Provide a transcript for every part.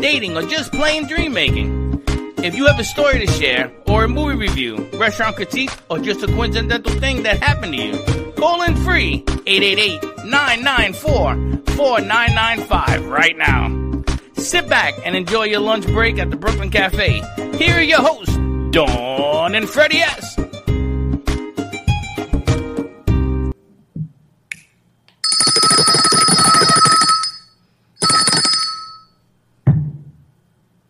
dating, or just plain dream making. If you have a story to share, or a movie review, restaurant critique, or just a coincidental thing that happened to you, call in free 888-994-4995 right now. Sit back and enjoy your lunch break at the Brooklyn Cafe. Here are your hosts, Dawn and Freddie S.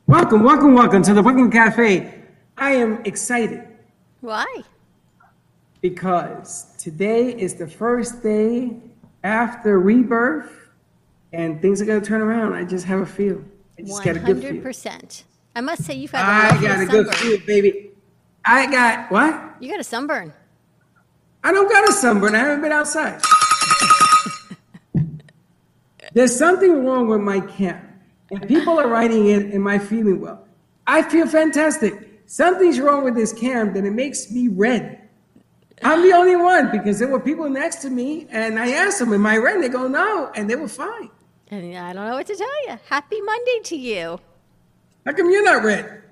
Welcome, welcome, welcome to the Brooklyn Cafe. I am excited Why? because today is the first day after rebirth and things are going to turn around. I just have a feel. I just got a good feel. 100%. I must say, you've had a I got a good sunburn. feel, baby. I got what? You got a sunburn. I don't got a sunburn. I haven't been outside. There's something wrong with my camp. And people are writing in, Am I feeling well? I feel fantastic. Something's wrong with this cam that it makes me red. I'm the only one because there were people next to me and I asked them, Am I red? And they go, No. And they were fine. And I don't know what to tell you. Happy Monday to you. How come you're not red?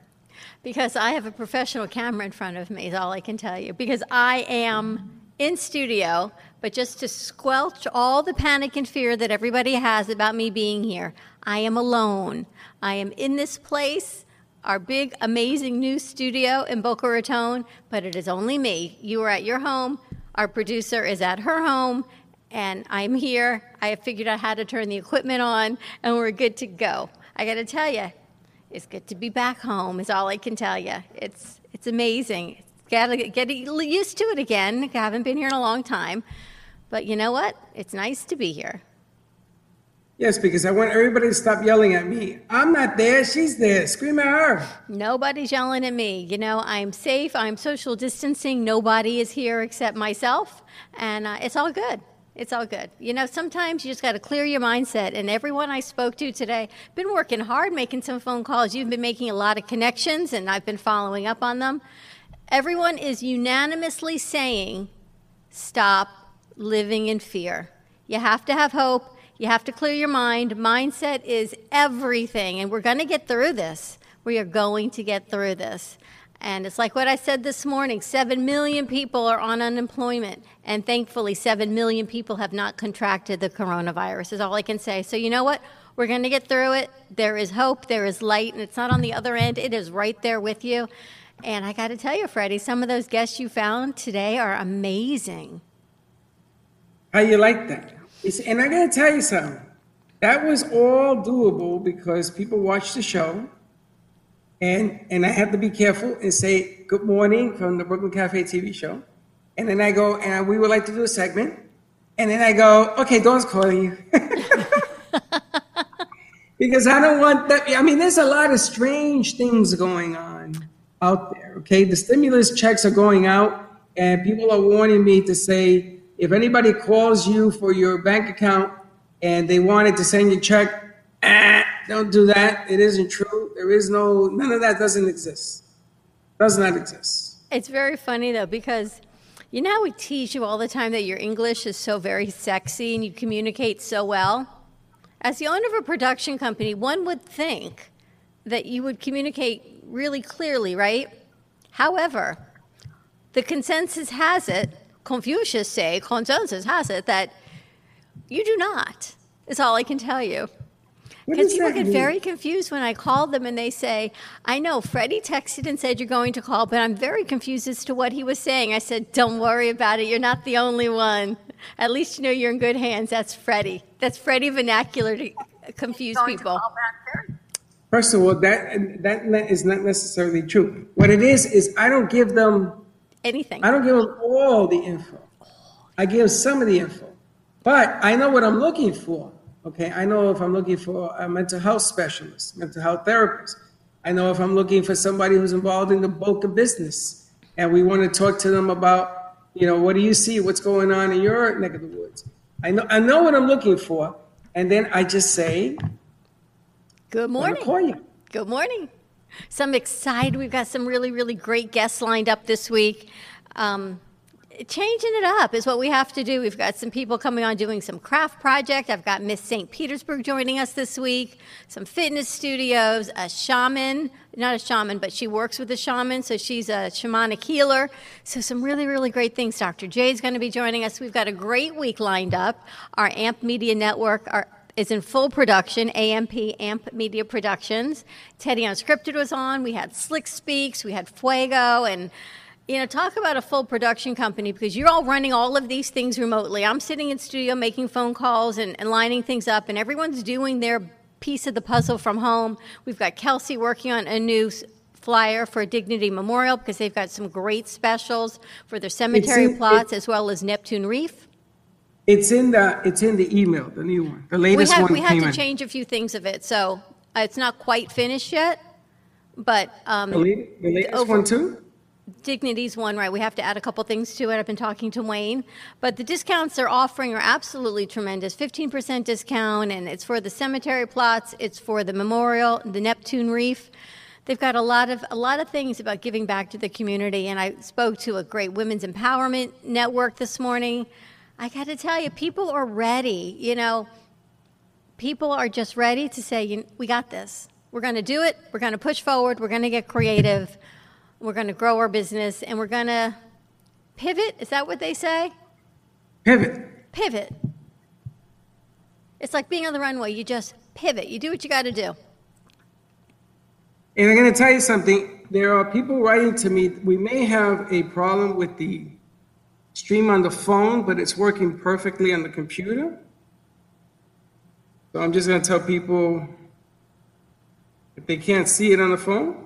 Because I have a professional camera in front of me, is all I can tell you. Because I am in studio, but just to squelch all the panic and fear that everybody has about me being here, I am alone. I am in this place, our big, amazing new studio in Boca Raton, but it is only me. You are at your home, our producer is at her home, and I'm here. I have figured out how to turn the equipment on, and we're good to go. I got to tell you, it's good to be back home. Is all I can tell you. It's it's amazing. Got to get used to it again. I haven't been here in a long time, but you know what? It's nice to be here. Yes, because I want everybody to stop yelling at me. I'm not there. She's there. Scream at her. Nobody's yelling at me. You know, I'm safe. I'm social distancing. Nobody is here except myself, and uh, it's all good. It's all good. You know, sometimes you just got to clear your mindset. And everyone I spoke to today, been working hard, making some phone calls. You've been making a lot of connections, and I've been following up on them. Everyone is unanimously saying, stop living in fear. You have to have hope. You have to clear your mind. Mindset is everything, and we're going to get through this. We are going to get through this. And it's like what I said this morning 7 million people are on unemployment, and thankfully, 7 million people have not contracted the coronavirus, is all I can say. So, you know what? We're going to get through it. There is hope, there is light, and it's not on the other end, it is right there with you. And I got to tell you, Freddie, some of those guests you found today are amazing. How you like that? It's, and I gotta tell you something. That was all doable because people watch the show, and and I have to be careful and say good morning from the Brooklyn Cafe TV show, and then I go and we would like to do a segment, and then I go, okay, Dawn's calling you. because I don't want that. I mean, there's a lot of strange things going on out there. Okay, the stimulus checks are going out, and people are warning me to say if anybody calls you for your bank account and they wanted to send you a check, eh, don't do that. It isn't true. There is no none of that doesn't exist. Does not exist. It's very funny though because you know we tease you all the time that your English is so very sexy and you communicate so well? As the owner of a production company, one would think that you would communicate really clearly, right? However, the consensus has it, Confucius say, consensus has it that you do not. Is all I can tell you. Because people get mean? very confused when I call them and they say, I know Freddie texted and said you're going to call, but I'm very confused as to what he was saying. I said, Don't worry about it. You're not the only one. At least you know you're in good hands. That's Freddie. That's Freddie vernacular to confuse people. First of all, that that is not necessarily true. What it is is I don't give them Anything. I don't give them all the info. I give some of the info. But I know what I'm looking for. Okay, I know if I'm looking for a mental health specialist, mental health therapist, I know if I'm looking for somebody who's involved in the bulk of business and we want to talk to them about, you know, what do you see? What's going on in your neck of the woods? I know, I know what I'm looking for. And then I just say, Good morning. call you. Good morning. So I'm excited. We've got some really, really great guests lined up this week. Um, changing it up is what we have to do. We've got some people coming on doing some craft project. I've got Miss St. Petersburg joining us this week, some fitness studios, a shaman, not a shaman, but she works with a shaman, so she's a shamanic healer. So some really, really great things. Dr. J is going to be joining us. We've got a great week lined up. Our AMP Media Network, our is in full production, AMP, AMP Media Productions. Teddy Unscripted was on. We had Slick Speaks, we had Fuego, and you know, talk about a full production company because you're all running all of these things remotely. I'm sitting in studio making phone calls and, and lining things up, and everyone's doing their piece of the puzzle from home. We've got Kelsey working on a new flyer for Dignity Memorial because they've got some great specials for their cemetery plots as well as Neptune Reef. It's in the, it's in the email, the new one. The We latest had, one we had came to in. change a few things of it, so uh, it's not quite finished yet. But um, The latest, the latest over- one too? Dignity's one, right? We have to add a couple things to it. I've been talking to Wayne. But the discounts they're offering are absolutely tremendous 15% discount, and it's for the cemetery plots, it's for the memorial, the Neptune Reef. They've got a lot of a lot of things about giving back to the community, and I spoke to a great women's empowerment network this morning. I got to tell you, people are ready. You know, people are just ready to say, "We got this. We're going to do it. We're going to push forward. We're going to get creative." We're going to grow our business and we're going to pivot. Is that what they say? Pivot. Pivot. It's like being on the runway. You just pivot. You do what you got to do. And I'm going to tell you something. There are people writing to me. We may have a problem with the stream on the phone, but it's working perfectly on the computer. So I'm just going to tell people if they can't see it on the phone,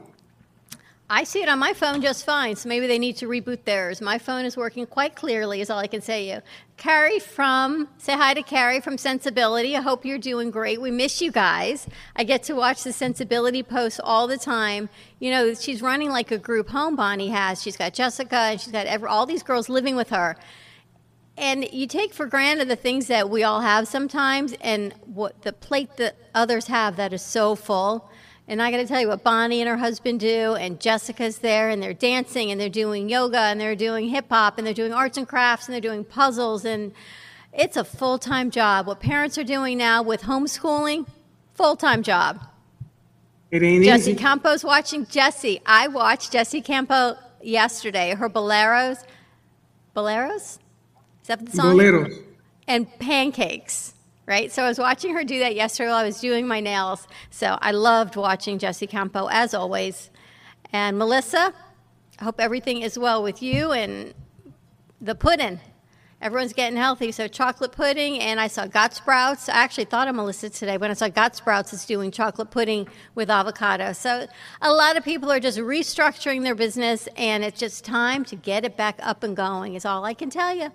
I see it on my phone just fine, so maybe they need to reboot theirs. My phone is working quite clearly, is all I can say to you. Carrie from, say hi to Carrie from Sensibility. I hope you're doing great. We miss you guys. I get to watch the Sensibility posts all the time. You know, she's running like a group home, Bonnie has. She's got Jessica, and she's got every, all these girls living with her. And you take for granted the things that we all have sometimes, and what the plate that others have that is so full. And I got to tell you what Bonnie and her husband do, and Jessica's there, and they're dancing, and they're doing yoga, and they're doing hip hop, and they're doing arts and crafts, and they're doing puzzles, and it's a full time job. What parents are doing now with homeschooling, full time job. it ain't Jesse easy. Campo's watching Jesse. I watched Jesse Campo yesterday. Her boleros, boleros, is that the song? Boleros. and pancakes, right? So I was watching her do that yesterday while I was doing my nails. So I loved watching Jesse Campo as always. And Melissa, I hope everything is well with you and the pudding. Everyone's getting healthy, so chocolate pudding, and I saw Got Sprouts. I actually thought of Melissa today when I saw Got Sprouts is doing chocolate pudding with avocado. So a lot of people are just restructuring their business, and it's just time to get it back up and going. Is all I can tell you,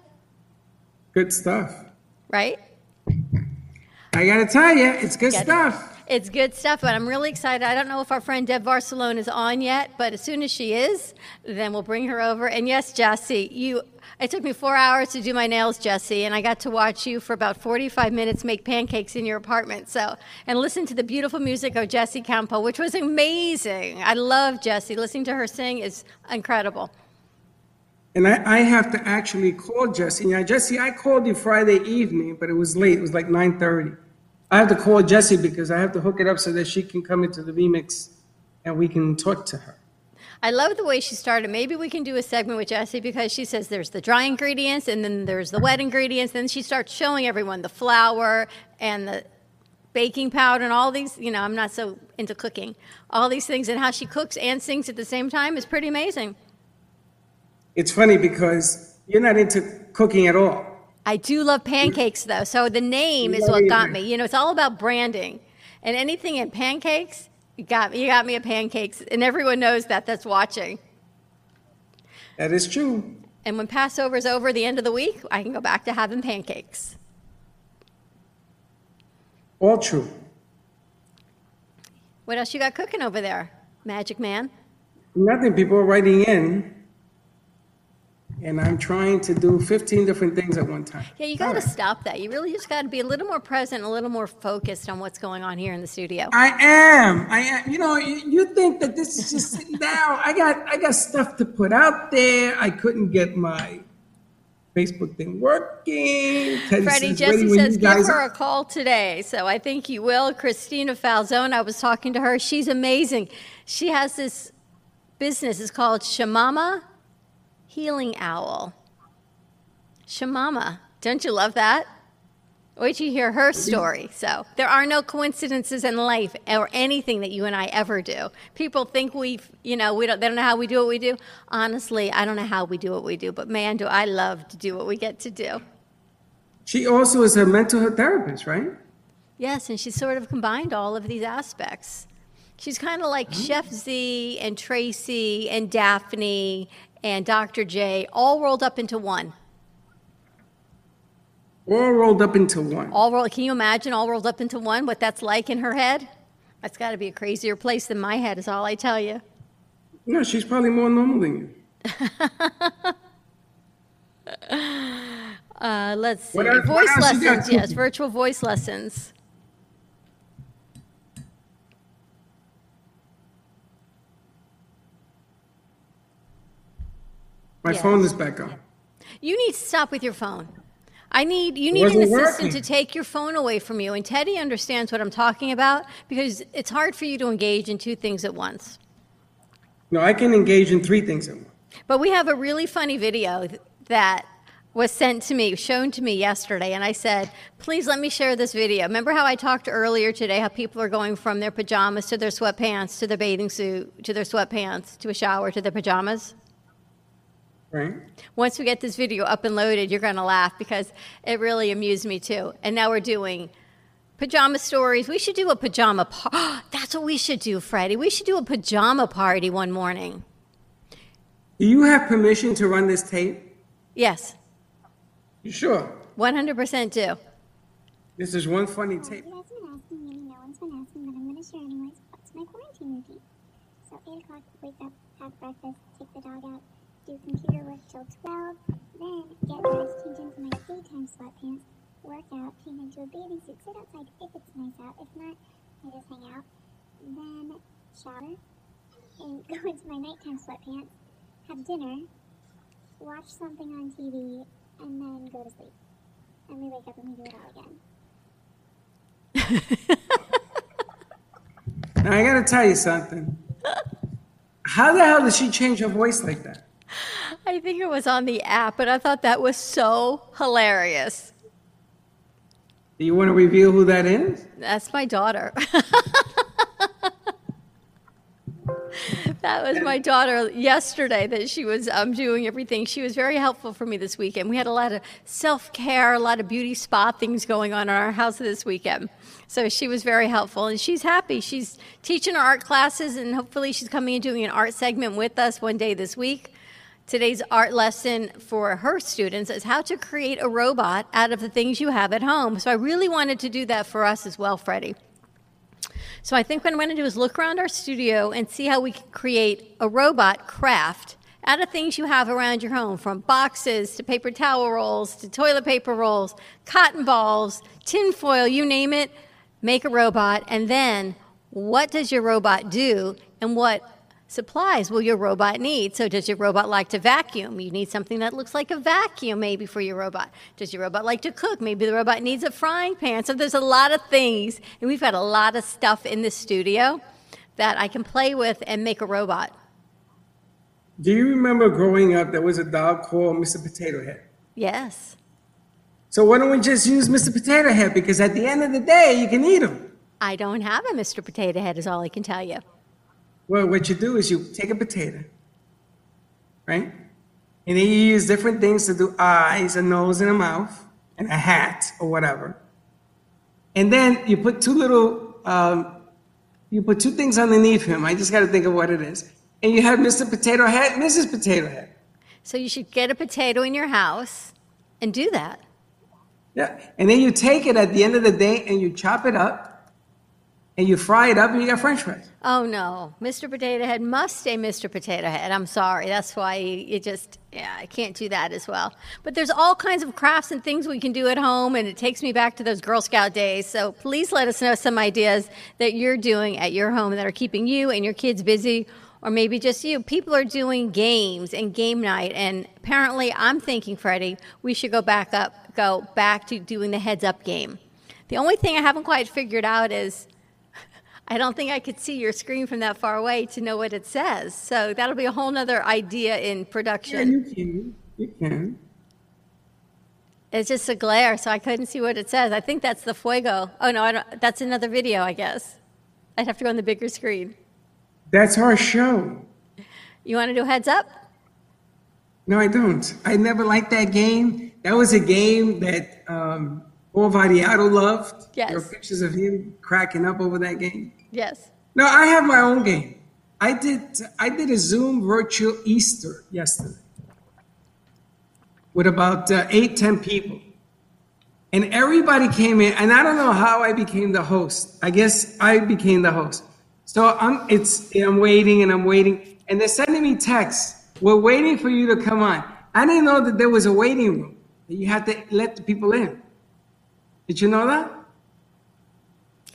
Good stuff. right? I got to tell you, it's good stuff. It's good stuff, but I'm really excited. I don't know if our friend Deb Barcelona is on yet, but as soon as she is, then we'll bring her over. And yes, Jesse, you. It took me four hours to do my nails, Jesse, and I got to watch you for about 45 minutes make pancakes in your apartment. So, and listen to the beautiful music of Jesse Campo, which was amazing. I love Jesse. Listening to her sing is incredible. And I, I have to actually call Jesse. Now, Jesse, I called you Friday evening, but it was late. It was like 9.30. I have to call Jesse because I have to hook it up so that she can come into the remix and we can talk to her. I love the way she started. Maybe we can do a segment with Jessie because she says there's the dry ingredients and then there's the wet ingredients. Then she starts showing everyone the flour and the baking powder and all these. You know, I'm not so into cooking. All these things and how she cooks and sings at the same time is pretty amazing. It's funny because you're not into cooking at all. I do love pancakes though, so the name is what got me. You know, it's all about branding, and anything in pancakes, you got me. You got me at pancakes, and everyone knows that that's watching. That is true. And when Passover's over, the end of the week, I can go back to having pancakes. All true. What else you got cooking over there? Magic Man? Nothing. People are writing in, and I'm trying to do 15 different things at one time. Yeah, you got to right. stop that. You really just got to be a little more present, a little more focused on what's going on here in the studio. I am. I am. You know, you, you think that this is just sitting down. I got I got stuff to put out there. I couldn't get my Facebook thing working. Teddy Freddie, says, Jesse says give guys her are." a call today. So I think you will. Christina Falzone, I was talking to her. She's amazing. She has this business. It's called Shamama Healing Owl. Shamama. Don't you love that? Wait till you hear her story. So there are no coincidences in life or anything that you and I ever do. People think we, you know, we don't. They don't know how we do what we do. Honestly, I don't know how we do what we do. But man, do I love to do what we get to do. She also is a mental health therapist, right? Yes, and she sort of combined all of these aspects. She's kind of like Chef Z and Tracy and Daphne and Dr. J all rolled up into one. All rolled up into one. All rolled. Can you imagine all rolled up into one? What that's like in her head? That's got to be a crazier place than my head. Is all I tell you. No, she's probably more normal than you. Uh, let's see. What what voice else lessons. Yes, virtual voice lessons. My Yes. phone is back on. You need to stop with your phone. I need you need an assistant working. to take your phone away from you. And Teddy understands what I'm talking about because it's hard for you to engage in two things at once. No, I can engage in three things at once. But we have a really funny video that was sent to me, shown to me yesterday, and I said, please let me share this video. Remember how I talked earlier today how people are going from their pajamas to their sweatpants to their bathing suit to their sweatpants to a shower to their pajamas? Right? Once we get this video up and loaded, you're going to laugh because it really amused me too. And now we're doing pajama stories. We should do a pajama party. That's what we should do, Freddie. We should do a pajama party one morning. Do you have permission to run this tape? Yes, You sure? 100% do. This is one funny tape. You guys have been asking me, no one's been asking, but I'm going to share anyways. What's my quarantine routine? So, 8 o'clock, wake up, have breakfast, take the dog out, do computer work till 12, then get dressed, change into my daytime sweatpants, work out, change into a bathing suit, sit outside if it's nice out. If not, I just hang out. Then shower, and go into my nighttime sweatpants, have dinner, watch something on TV, and then go to sleep. And we wake up and we do it all again. Now I gotta tell you something. How the hell did she change her voice like that? I think it was on the app, but I thought that was so hilarious. Do you want to reveal who that is? That's my daughter. that was my daughter yesterday that she was um, doing everything. She was very helpful for me this weekend. We had a lot of self care, a lot of beauty spa things going on in our house this weekend. So she was very helpful and she's happy. She's teaching her art classes and hopefully she's coming and doing an art segment with us one day this week. Today's art lesson for her students is how to create a robot out of the things you have at home. So I really wanted to do that for us as well, Freddie. So I think what I'm going to do is look around our studio and see how we can create a robot craft out of things you have around your home, from boxes to paper towel rolls to toilet paper rolls, cotton balls, tin foil, you name it. Make a robot, and then what does your robot do, and what supplies will your robot need? So, does your robot like to vacuum? You need something that looks like a vacuum, maybe, for your robot. Does your robot like to cook? Maybe the robot needs a frying pan. So, there's a lot of things, and we've got a lot of stuff in the studio that I can play with and make a robot. Do you remember growing up there was a dog called Mr. Potato Head? Yes. So why don't we just use Mr. Potato Head? Because at the end of the day, you can eat him. I don't have a Mr. Potato Head, is all I can tell you. Well, what you do is you take a potato, right? And then you use different things to do eyes, a nose, and a mouth, and a hat or whatever. And then you put two little, um, you put two things underneath him. I just got to think of what it is. And you have Mr. Potato Head, Mrs. Potato Head. So, you should get a potato in your house and do that. Yeah. And then you take it at the end of the day and you chop it up and you fry it up and you got French fries. Oh no, Mr. Potato Head must stay Mr. Potato Head. I'm sorry. That's why you, just yeah, I can't do that as well. But there's all kinds of crafts and things we can do at home, and it takes me back to those Girl Scout days. So please let us know some ideas that you're doing at your home that are keeping you and your kids busy, or maybe just you. People are doing games and game night, and apparently, I'm thinking, Freddie, we should go back up, go back to doing the heads up game. The only thing I haven't quite figured out is I don't think I could see your screen from that far away to know what it says. So that'll be a whole nother idea in production. Yeah, you can. You can. It's just a glare, so I couldn't see what it says. I think that's the fuego. Oh no, I don't, that's another video, I guess. I'd have to go on the bigger screen. That's our show. You want to do heads up? No, I don't. I never liked that game. That was a game that um, Paul Vadiato loved. Yes. There are pictures of him cracking up over that game. Yes. No, I have my own game. I did. I did a Zoom virtual Easter yesterday with about uh, eight, ten people, and everybody came in. And I don't know how I became the host. I guess I became the host. So I'm. It's. I'm waiting and I'm waiting, and they're sending me texts. We're waiting for you to come on. I didn't know that there was a waiting room that you had to let the people in. Did you know that?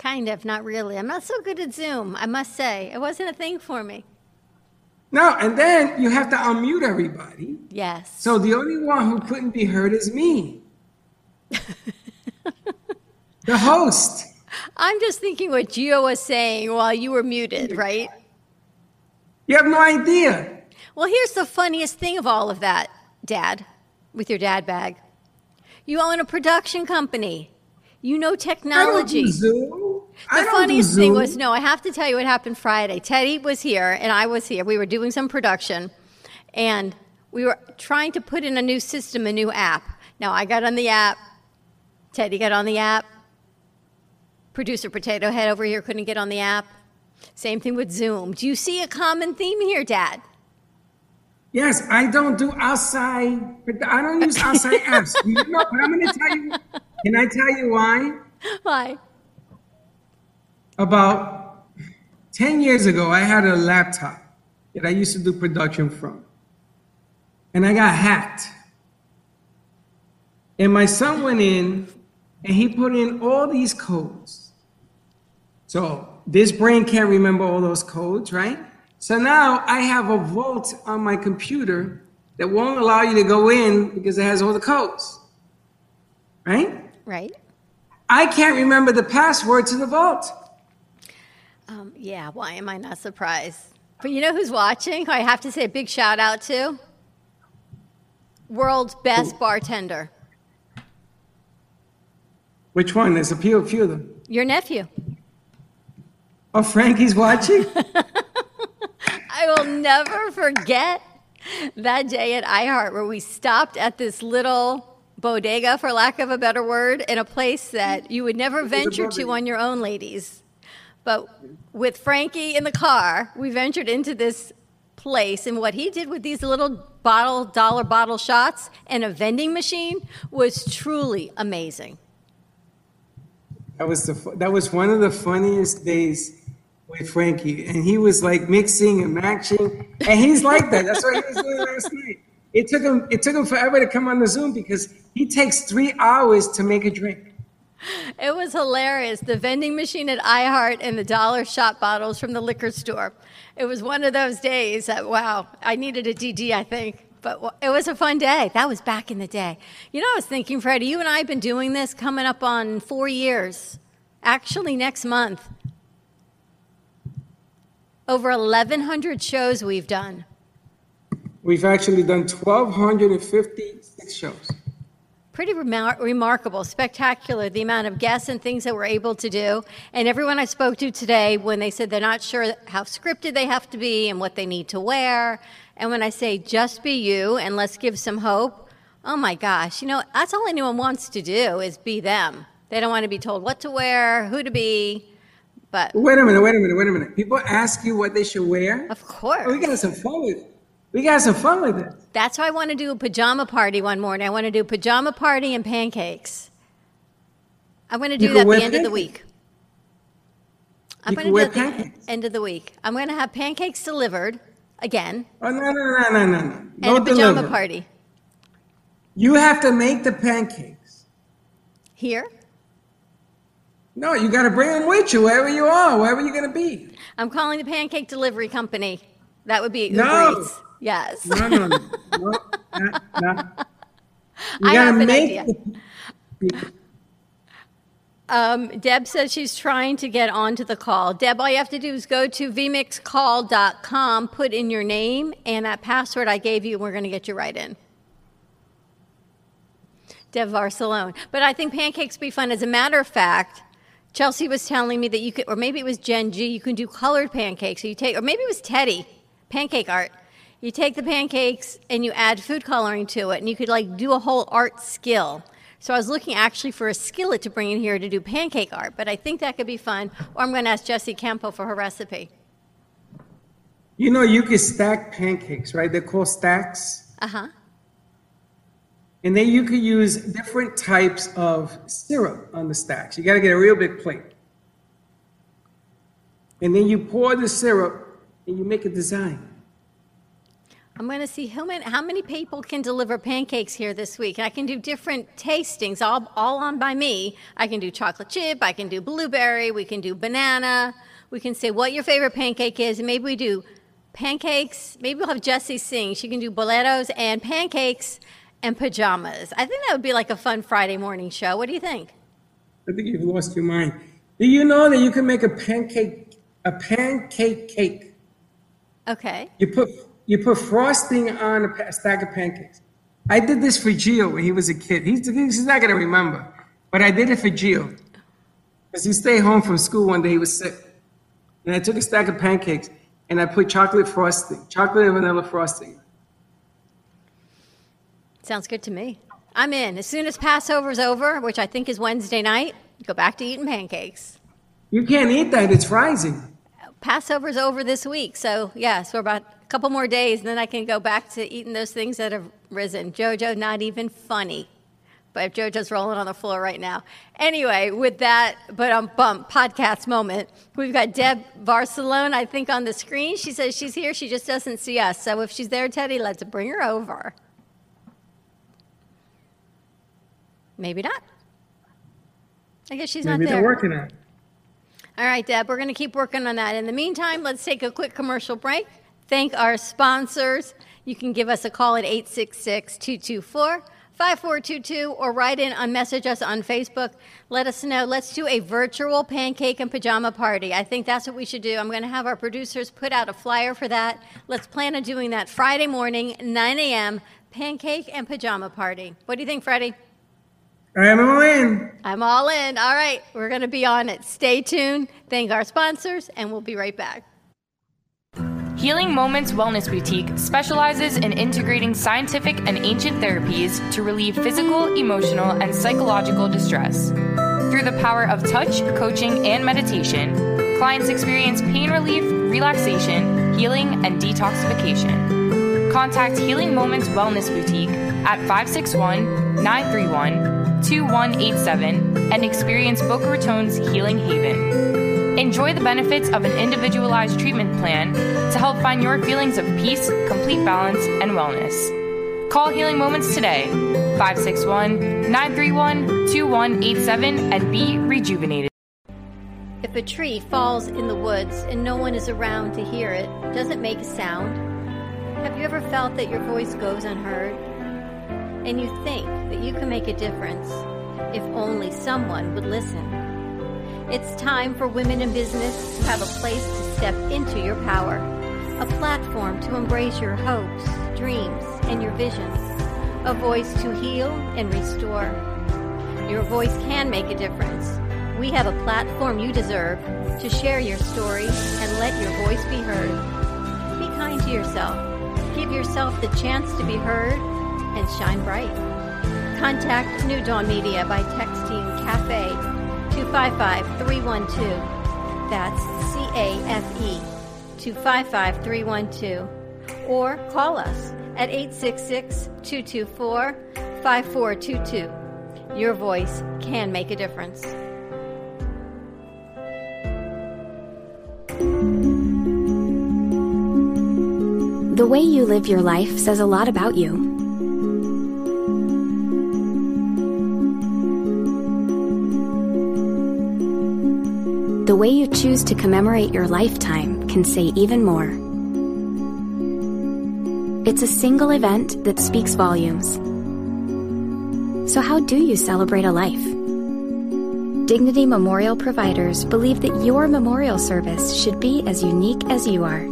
Kind of, not really. I'm not so good at Zoom, I must say. It wasn't a thing for me. No, and then you have to unmute everybody. Yes. So the only one who couldn't be heard is me, the host. I'm just thinking what Gio was saying while you were muted, right? You have no idea. Well, here's the funniest thing of all of that, Dad, with your dad bag. You own a production company. You know technology. I don't do Zoom. The funniest thing was no, I have to tell you what happened Friday. Teddy was here and I was here. We were doing some production and we were trying to put in a new system, a new app. Now I got on the app. Teddy got on the app. Producer Potato Head over here couldn't get on the app. Same thing with Zoom. Do you see a common theme here, Dad? Yes, I don't do outside. but I don't use outside apps. You know, but I'm going to tell you. Can I tell you why? Why? About ten years ago, I had a laptop that I used to do production from, and I got hacked. And my son went in and he put in all these codes. So this brain can't remember all those codes, right? So now I have a vault on my computer that won't allow you to go in because it has all the codes, right? Right? I can't remember the password to the vault. Yeah, why am I not surprised? But you know who's watching? Who I have to say a big shout out to? World's best bartender, Which one? There's a few, a few of them. your nephew. Oh, Frankie's watching? I will never forget that day at iHeart where we stopped at this little bodega, for lack of a better word, in a place that you would never venture to on your own, ladies. But with Frankie in the car, we ventured into this place, and what he did with these little bottle, dollar bottle shots and a vending machine was truly amazing. That was the that was one of the funniest days with Frankie, and he was like mixing and matching, and he's like that. That's what he was doing last night. It took him it took him forever to come on the Zoom because he takes three hours to make a drink. It was hilarious. The vending machine at iHeart and the dollar shot bottles from the liquor store. It was one of those days that, wow, I needed a DD, I think. But it was a fun day. That was back in the day. You know, I was thinking, Freddie, you and I have been doing this coming up on four years. Actually, next month. Over 1,100 shows we've done. We've actually done twelve hundred and fifty six shows. Pretty remar- remarkable, spectacular, the amount of guests and things that we're able to do. And everyone I spoke to today, when they said they're not sure how scripted they have to be and what they need to wear, and when I say just be you and let's give some hope, oh my gosh, you know, that's all anyone wants to do is be them. They don't want to be told what to wear, who to be, but Wait a minute, wait a minute, wait a minute. People ask you what they should wear. of Oh, we course. got some fun with it. We got some fun with it. That's why I want to do a pajama party one morning. I want to do a pajama party and pancakes. I want to do that at the end of the week. I'm You going to do it at the end of the week. I'm going to have pancakes delivered again Oh, no, no, no, no, no, no. and No a pajama deliver. party You have to make the pancakes. here. No, you got to bring them with you wherever you are, wherever you're going to be. I'm calling the pancake delivery company. That would be Uber No. Eats. Yes. No, no, no. no, no, no. You I have an make the Um, Deb says she's trying to get onto the call. Deb, all you have to do is go to vmixcall.com, put in your name and that password I gave you, and we're going to get you right in. Deb Barcelone. But I think pancakes be fun. As a matter of fact, Chelsea was telling me that you could, or maybe it was Gen G, you can do colored pancakes. So you take, or maybe it was Teddy, pancake art. You take the pancakes and you add food coloring to it, and you could like do a whole art skill. So I was looking actually for a skillet to bring in here to do pancake art, but I think that could be fun. Or I'm going to ask Jessie Campo for her recipe. You know, you can stack pancakes, right? They're called stacks. Uh huh. And then you could use different types of syrup on the stacks. You got to get a real big plate. And then you pour the syrup and you make a design. I'm going to see how many, how many people can deliver pancakes here this week. I can do different tastings, all, all on by me. I can do chocolate chip, I can do blueberry, we can do banana. We can say what your favorite pancake is, and maybe we do pancakes. Maybe we'll have Jessie sing. She can do boleros and pancakes and pajamas. I think that would be like a fun Friday morning show. What do you think? I think you've lost your mind. Do you know that you can make a pancake a pancake cake? Okay. You put you put frosting on a stack of pancakes. I did this for Gio when he was a kid. He's, he's not gonna remember, but I did it for Gio because he stayed home from school one day. He was sick, and I took a stack of pancakes and I put chocolate frosting, chocolate and vanilla frosting. Sounds good to me. I'm in. As soon as Passover's over, which I think is Wednesday night, go back to eating pancakes. You can't eat that; it's rising. Passover's over this week, so yeah, so about couple more days, and then I can go back to eating those things that have risen. JoJo, not even funny, but JoJo's rolling on the floor right now. Anyway, with that, but um, bump podcast moment, we've got Deb Barcelone, I think, on the screen. She says she's here, she just doesn't see us. So if she's there, Teddy, let's bring her over. Maybe not. I guess she's Maybe not they're there. working on it. All right, Deb, we're going to keep working on that. In the meantime, let's take a quick commercial break. Thank our sponsors. You can give us a call at 866 224 5422 or write in on message us on Facebook. Let us know. Let's do a virtual pancake and pajama party. I think that's what we should do. I'm going to have our producers put out a flyer for that. Let's plan on doing that Friday morning, 9 a.m., pancake and pajama party. What do you think, Freddie? I'm all in. I'm all in. All right, we're going to be on it. Stay tuned. Thank our sponsors, and we'll be right back. Healing Moments Wellness Boutique specializes in integrating scientific and ancient therapies to relieve physical, emotional, and psychological distress. Through the power of touch, coaching, and meditation, clients experience pain relief, relaxation, healing, and detoxification. Contact Healing Moments Wellness Boutique at 561 931 2187 and experience Boca Raton's Healing Haven. Enjoy the benefits of an individualized treatment plan to help find your feelings of peace, complete balance, and wellness. Call Healing Moments today, 561 931 2187, and be rejuvenated. If a tree falls in the woods and no one is around to hear it, does it make a sound? Have you ever felt that your voice goes unheard? And you think that you can make a difference if only someone would listen? It's time for women in business to have a place to step into your power, a platform to embrace your hopes, dreams, and your visions, a voice to heal and restore. Your voice can make a difference. We have a platform you deserve to share your story and let your voice be heard. Be kind to yourself. Give yourself the chance to be heard and shine bright. Contact New Dawn Media by texting CAFE 255 312. That's C A F E 255 312. Or call us at 866 224 5422. Your voice can make a difference. The way you live your life says a lot about you. The way you choose to commemorate your lifetime can say even more. It's a single event that speaks volumes. So, how do you celebrate a life? Dignity Memorial providers believe that your memorial service should be as unique as you are,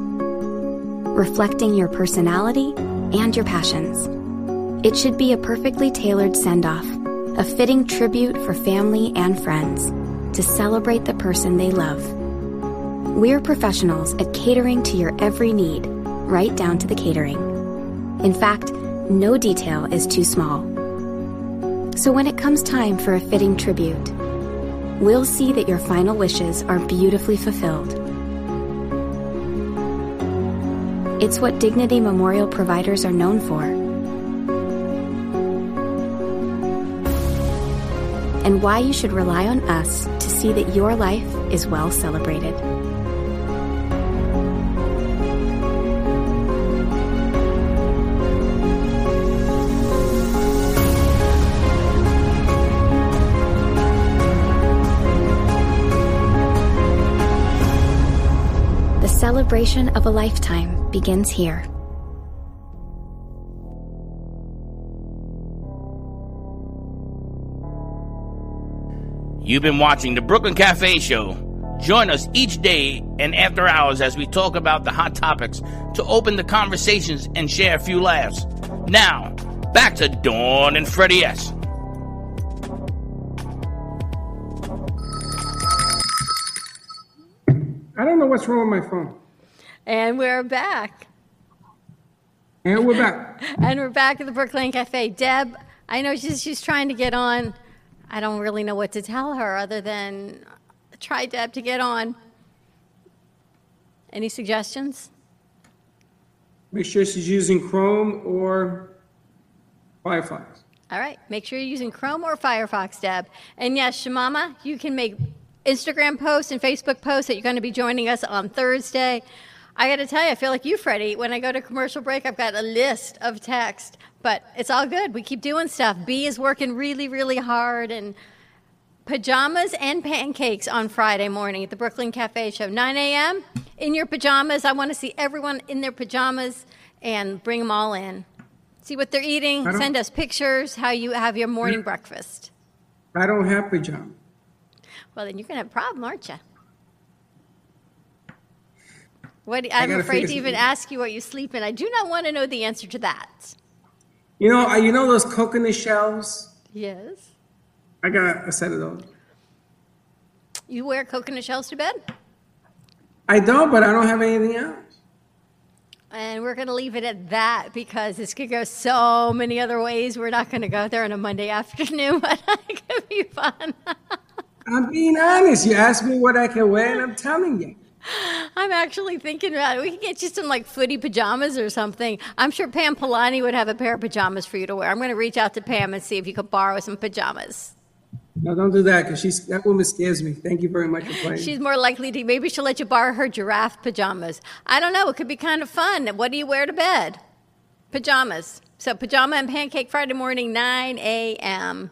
reflecting your personality and your passions. It should be a perfectly tailored send off, a fitting tribute for family and friends to celebrate the person they love. We're professionals at catering to your every need, right down to the catering. In fact, no detail is too small. So when it comes time for a fitting tribute, we'll see that your final wishes are beautifully fulfilled. It's what Dignity Memorial providers are known for. And why you should rely on us see that your life is well celebrated. The celebration of a lifetime begins here. You've been watching the Brooklyn Cafe Show. Join us each day and after hours as we talk about the hot topics to open the conversations and share a few laughs. Now, back to Dawn and Freddie S. I don't know what's wrong with my phone. And we're back. And we're back. And we're back at the Brooklyn Cafe. Deb, I know she's, she's trying to get on. I don't really know what to tell her other than try, Deb, to get on. Any suggestions? Make sure she's using Chrome or Firefox. All right. Make sure you're using Chrome or Firefox, Deb. And yes, Shamama, you can make Instagram posts and Facebook posts that you're going to be joining us on Thursday. I got to tell you, I feel like you, Freddie. When I go to commercial break, I've got a list of text, but it's all good. We keep doing stuff. B is working really, really hard, and pajamas and pancakes on Friday morning at the Brooklyn Cafe Show, 9 a.m. in your pajamas. I want to see everyone in their pajamas and bring them all in. See what they're eating. Send us pictures how you have your morning breakfast. I don't have pajamas. Well, then you're going to have a problem, aren't you? What, I'm afraid to even ask you what you sleep in. I do not want to know the answer to that. You know, you know those coconut shells? Yes. I got a set of those. You wear coconut shells to bed? I don't, but I don't have anything else. And we're going to leave it at that because this could go so many other ways. We're not going to go there on a Monday afternoon, but it could be fun. I'm being honest. You asked me what I can wear, and I'm telling you. I'm actually thinking about it. We can get you some like footy pajamas or something. I'm sure Pam Polani would have a pair of pajamas for you to wear. I'm going to reach out to Pam and see if you could borrow some pajamas. No, don't do that because she's that woman scares me. Thank you very much for playing. She's more likely to. Maybe she'll let you borrow her giraffe pajamas. I don't know. It could be kind of fun. What do you wear to bed? Pajamas. So pajama and pancake Friday morning, 9 a.m.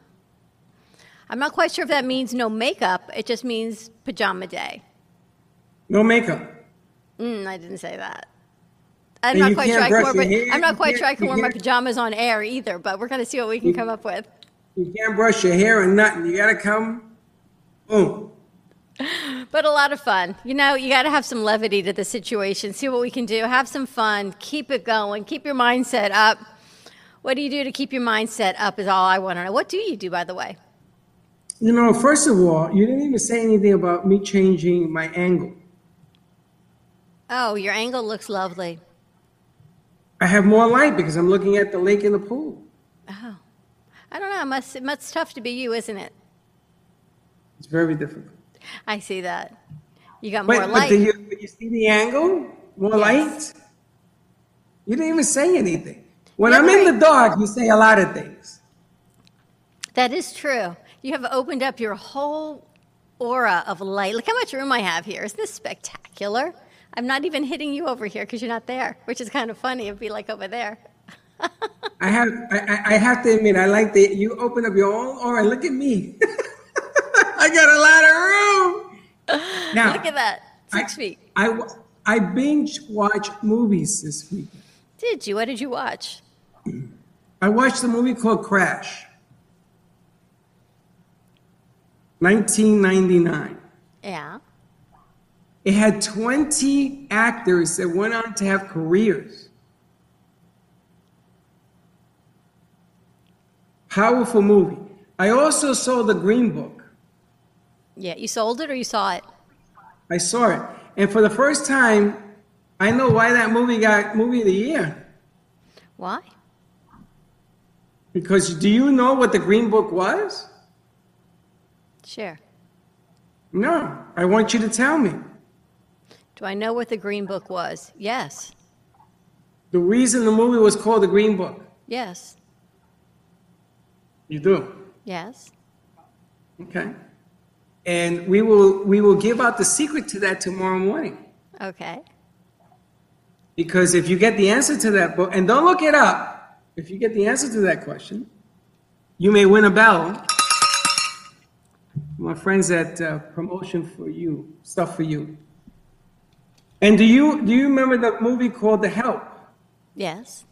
I'm not quite sure if that means no makeup. It just means pajama day. No makeup. Mm, I didn't say that. I'm And not you quite sure. I can wear, my- I'm not quite sure I can wear my pajamas on air either. But we're going to see what we can come up with. You can't brush your hair or nothing. You gotta come, boom. But a lot of fun. You know, you got to have some levity to the situation. See what we can do. Have some fun. Keep it going. Keep your mindset up. What do you do to keep your mindset up? Is all I want to know. What do you do, by the way? You know, first of all, you didn't even say anything about me changing my angle. Oh, your angle looks lovely. I have more light because I'm looking at the lake and the pool. Oh, I don't know. It must, it must tough to be you, isn't it? It's very difficult. I see that. You got But, more but light. do you, but you see the angle? More Yes. light? You didn't even say anything. When Yeah, I'm in the dark, you say a lot of things. That is true. You have opened up your whole aura of light. Look how much room I have here. Isn't this spectacular? I'm not even hitting you over here because you're not there, which is kind of funny. It'd be like over there. I have I, I- have to admit I like that you open up your own. All right, look at me. I got a lot of room. Now Look at that. Six I, feet. I I binge watch movies this week. Did you? What did you watch? I watched a movie called Crash. 1999. Yeah. It had 20 actors that went on to have careers. Powerful movie. I also saw The Green Book. Yeah. You sold it or you saw it? I saw it. And for the first time, I know why that movie got movie of the year. Why? Because do you know what The Green Book was? Sure. No. I want you to tell me. Do I know what the Green Book was? Yes. The reason the movie was called The Green Book. Yes. You do. Yes. Okay. And we will we will give out the secret to that tomorrow morning. Okay. Because if you get the answer to that book, and don't look it up, if you get the answer to that question, you may win a bell. My friends at uh, Promotion for You, Stuff for You. And do you do you remember that movie called The Help? Yes.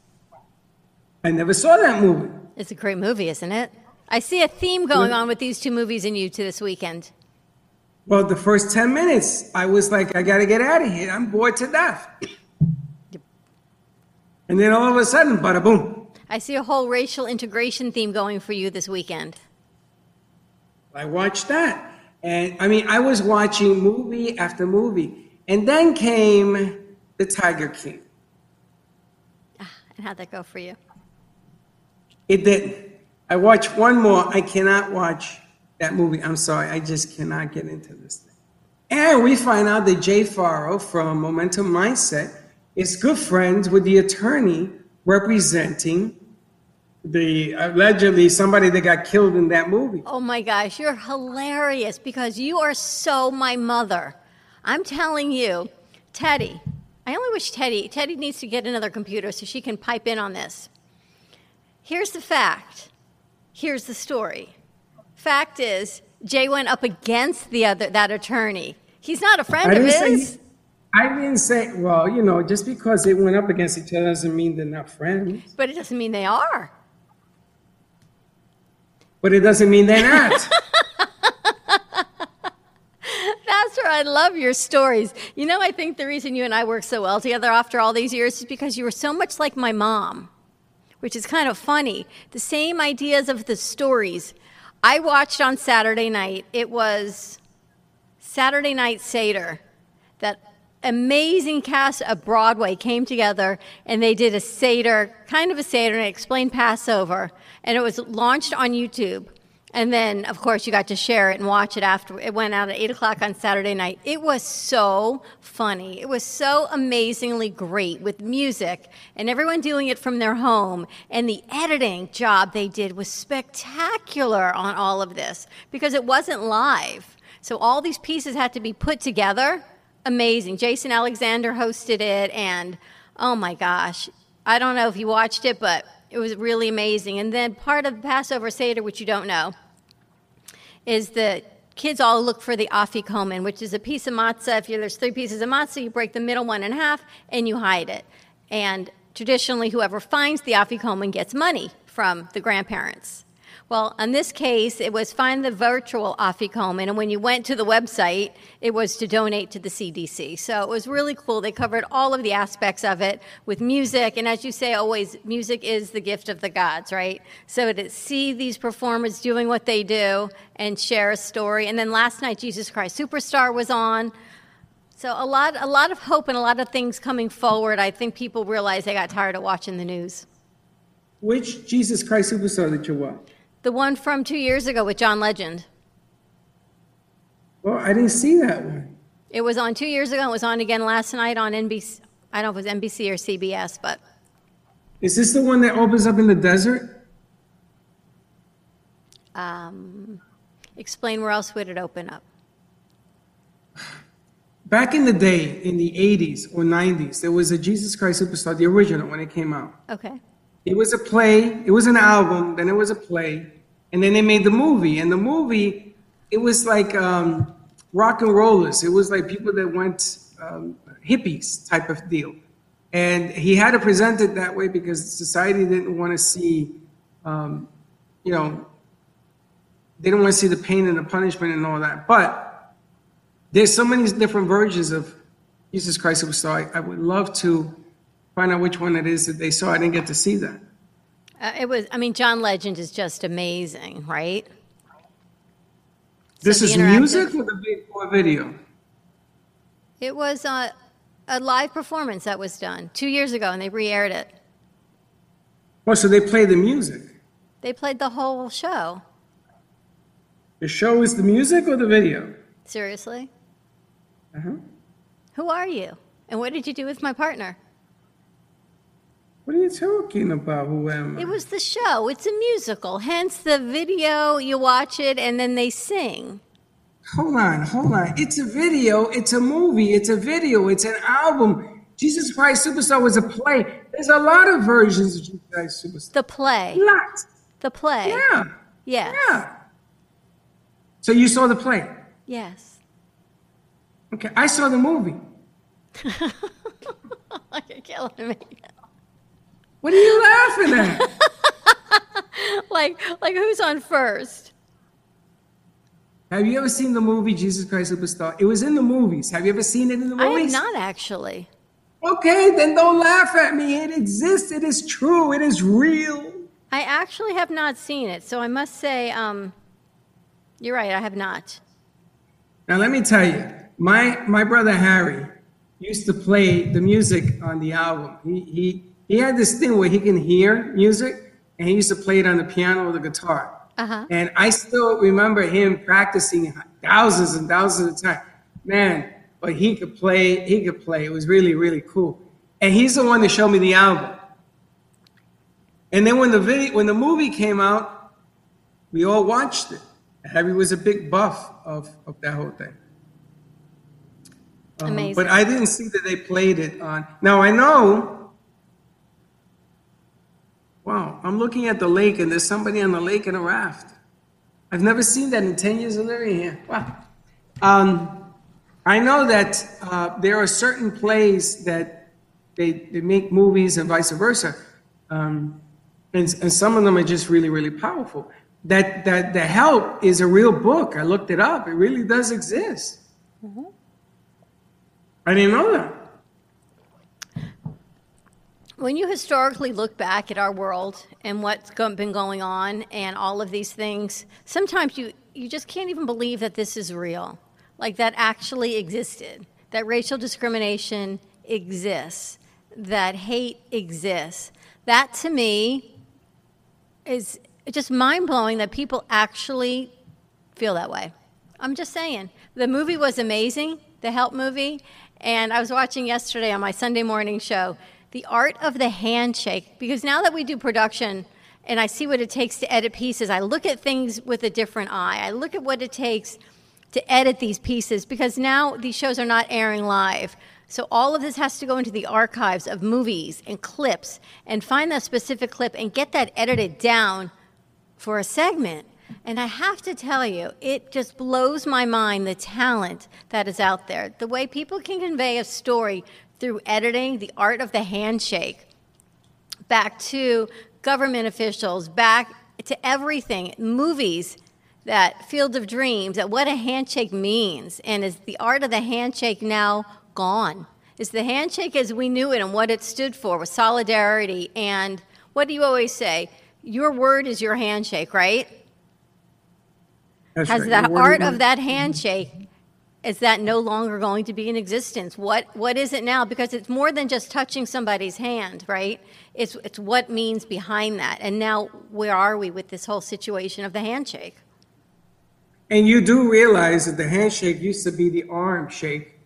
I never saw that movie. It's a great movie, isn't it? I see a theme going on with these two movies and you to this weekend. Well, the first 10 minutes, I was like, I got to get out of here. I'm bored to death. And then all of a sudden, bada boom. I see a whole racial integration theme going for you this weekend. I watched that. And I mean, I was watching movie after movie. And then came The Tiger King. Ah, and how'd that go for you? It didn't. I watched one more. I cannot watch that movie. I'm sorry. I just cannot get into this thing. And we find out that Jay Farrow from Momentum Mindset is good friends with the attorney representing the allegedly somebody that got killed in that movie. Oh my gosh, you're hilarious because you are so my mother. I'm telling you, Teddy, I only wish Teddy, Teddy needs to get another computer so she can pipe in on this. Here's the fact. Here's the story. Fact is, Jay went up against the other that attorney. He's not a friend of his. I didn't say, well, you know, just because they went up against each other doesn't mean they're not friends. But it doesn't mean they are. But it doesn't mean they're not. That's where I love your stories. You know, I think the reason you and I work so well together after all these years is because you were so much like my mom, which is kind of funny. The same ideas of the stories. I watched on Saturday night, it was Saturday Night Seder, that amazing cast of Broadway came together and they did a Seder, kind of a Seder, and explained Passover. And it was launched on YouTube. And then, of course, you got to share it and watch it after. It went out at 8 o'clock on Saturday night. It was so funny. It was so amazingly great with music and everyone doing it from their home. And the editing job they did was spectacular on all of this because it wasn't live. So all these pieces had to be put together. Amazing. Jason Alexander hosted it. And oh my gosh, I don't know if you watched it, but it was really amazing. And then part of Passover Seder, which you don't know, is that kids all look for the afikomen, which is a piece of matzah. If there's three pieces of matzah, you break the middle one in half and you hide it. And traditionally, whoever finds the afikomen gets money from the grandparents. Well, in this case, it was find the virtual afikomen, and when you went to the website, it was to donate to the CDC. So it was really cool. They covered all of the aspects of it with music, and as you say, always, music is the gift of the gods, right? So to see these performers doing what they do and share a story, and then last night, Jesus Christ Superstar was on. So a lot, a lot of hope and a lot of things coming forward. I think people realize they got tired of watching the news. Which Jesus Christ Superstar did you watch? The one from two years ago with John Legend. Well, I didn't see that one. It was on two years ago. It was on again last night on NBC. I don't know if it was NBC or CBS, but Is this the one that opens up in the desert? um, explain where else would it open up? back in the day, in the 80s or 90s, there was a Jesus Christ Superstar, the original, when it came out. Okay. It was a play, it was an album, then it was a play, and then they made the movie. And the movie, it was like um, rock and rollers. It was like people that went um, hippies type of deal. And he had to present it that way because society didn't want to see, um, you know, they didn't want to see the pain and the punishment and all that. But there's so many different versions of Jesus Christ Superstar. I, I would love to find out which one it is that they saw. I didn't get to see that. Uh, it was, I mean, John Legend is just amazing, right? This the is interactive- music or the or video? It was a, a live performance that was done two years ago, and they re aired it. Oh, so they play the music. They played the whole show. The show is the music or the video? Seriously? Uh-huh. Who are you? And what did you do with my partner? What are you talking about? Who am I? It was the show. It's a musical. Hence the video, you watch it, and then they sing. Hold on, hold on. It's a video. It's a movie. It's a video. It's an album. Jesus Christ Superstar was a play. There's a lot of versions of Jesus Christ Superstar. The play. Lot. The play. Yeah. Yes. Yeah. So you saw the play. Yes. Okay. I saw the movie. You're killing me. What are you laughing at? Like, like who's on first? have you ever seen the movie Jesus Christ Superstar? It was in the movies. Have you ever seen it in the movies? I have not actually. Okay, then don't laugh at me. It exists. It is true. It is real. I actually have not seen it, so I must say, um, you're right. I have not. Now let me tell you, my my brother Harry used to play the music on the album. He he he had this thing where he can hear music, and he used to play it on the piano or the guitar. Uh-huh. And I still remember him practicing thousands and thousands of times. Man, but he could play. He could play. It was really really cool. And he's the one that showed me the album. And then when the video, when the movie came out, we all watched it. Harry was a big buff of, of that whole thing. Um, Amazing. But I didn't see that they played it on. Now I know. Wow, I'm looking at the lake and there's somebody on the lake in a raft. I've never seen that in 10 years of living here. Wow. Um, I know that uh, there are certain plays that they, they make movies and vice versa. Um, and, and some of them are just really, really powerful. That, that The Help is a real book. I looked it up. It really does exist. I didn't know that. When you historically look back at our world and what's been going on and all of these things, sometimes you, you just can't even believe that this is real. Like that actually existed, that racial discrimination exists, that hate exists. That to me is just mind blowing that people actually feel that way. I'm just saying. The movie was amazing, the Help movie, and I was watching yesterday on my Sunday morning show, The Art of the Handshake, because now that we do production and I see what it takes to edit pieces, I look at things with a different eye. I look at what it takes to edit these pieces because now these shows are not airing live. So all of this has to go into the archives of movies and clips and find that specific clip and get that edited down for a segment. And I have to tell you, it just blows my mind the talent that is out there. The way people can convey a story through editing, the art of the handshake, back to government officials, back to everything, movies, that Field of Dreams, that what a handshake means. And is the art of the handshake now gone? Is the handshake as we knew it and what it stood for was solidarity and what do you always say? Your word is your handshake, right? That's Has right. the art of that handshake is that no longer going to be in existence? What what is it now? Because it's more than just touching somebody's hand, right? It's it's what means behind that. And now where are we with this whole situation of the handshake? And you do realize that the handshake used to be the arm shake.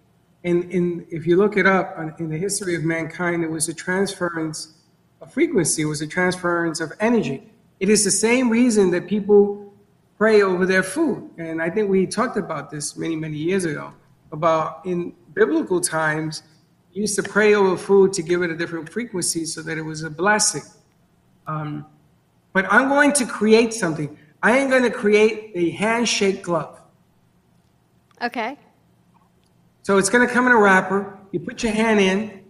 And, and if you look it up in the history of mankind, it was a transference of frequency, it was a transference of energy. It is the same reason that people pray over their food. And I think we talked about this many, many years ago. about in biblical times, you used to pray over food to give it a different frequency so that it was a blessing. Um, but I'm going to create something. I am going to create a handshake glove. Okay. So it's going to come in a wrapper. You put your hand in,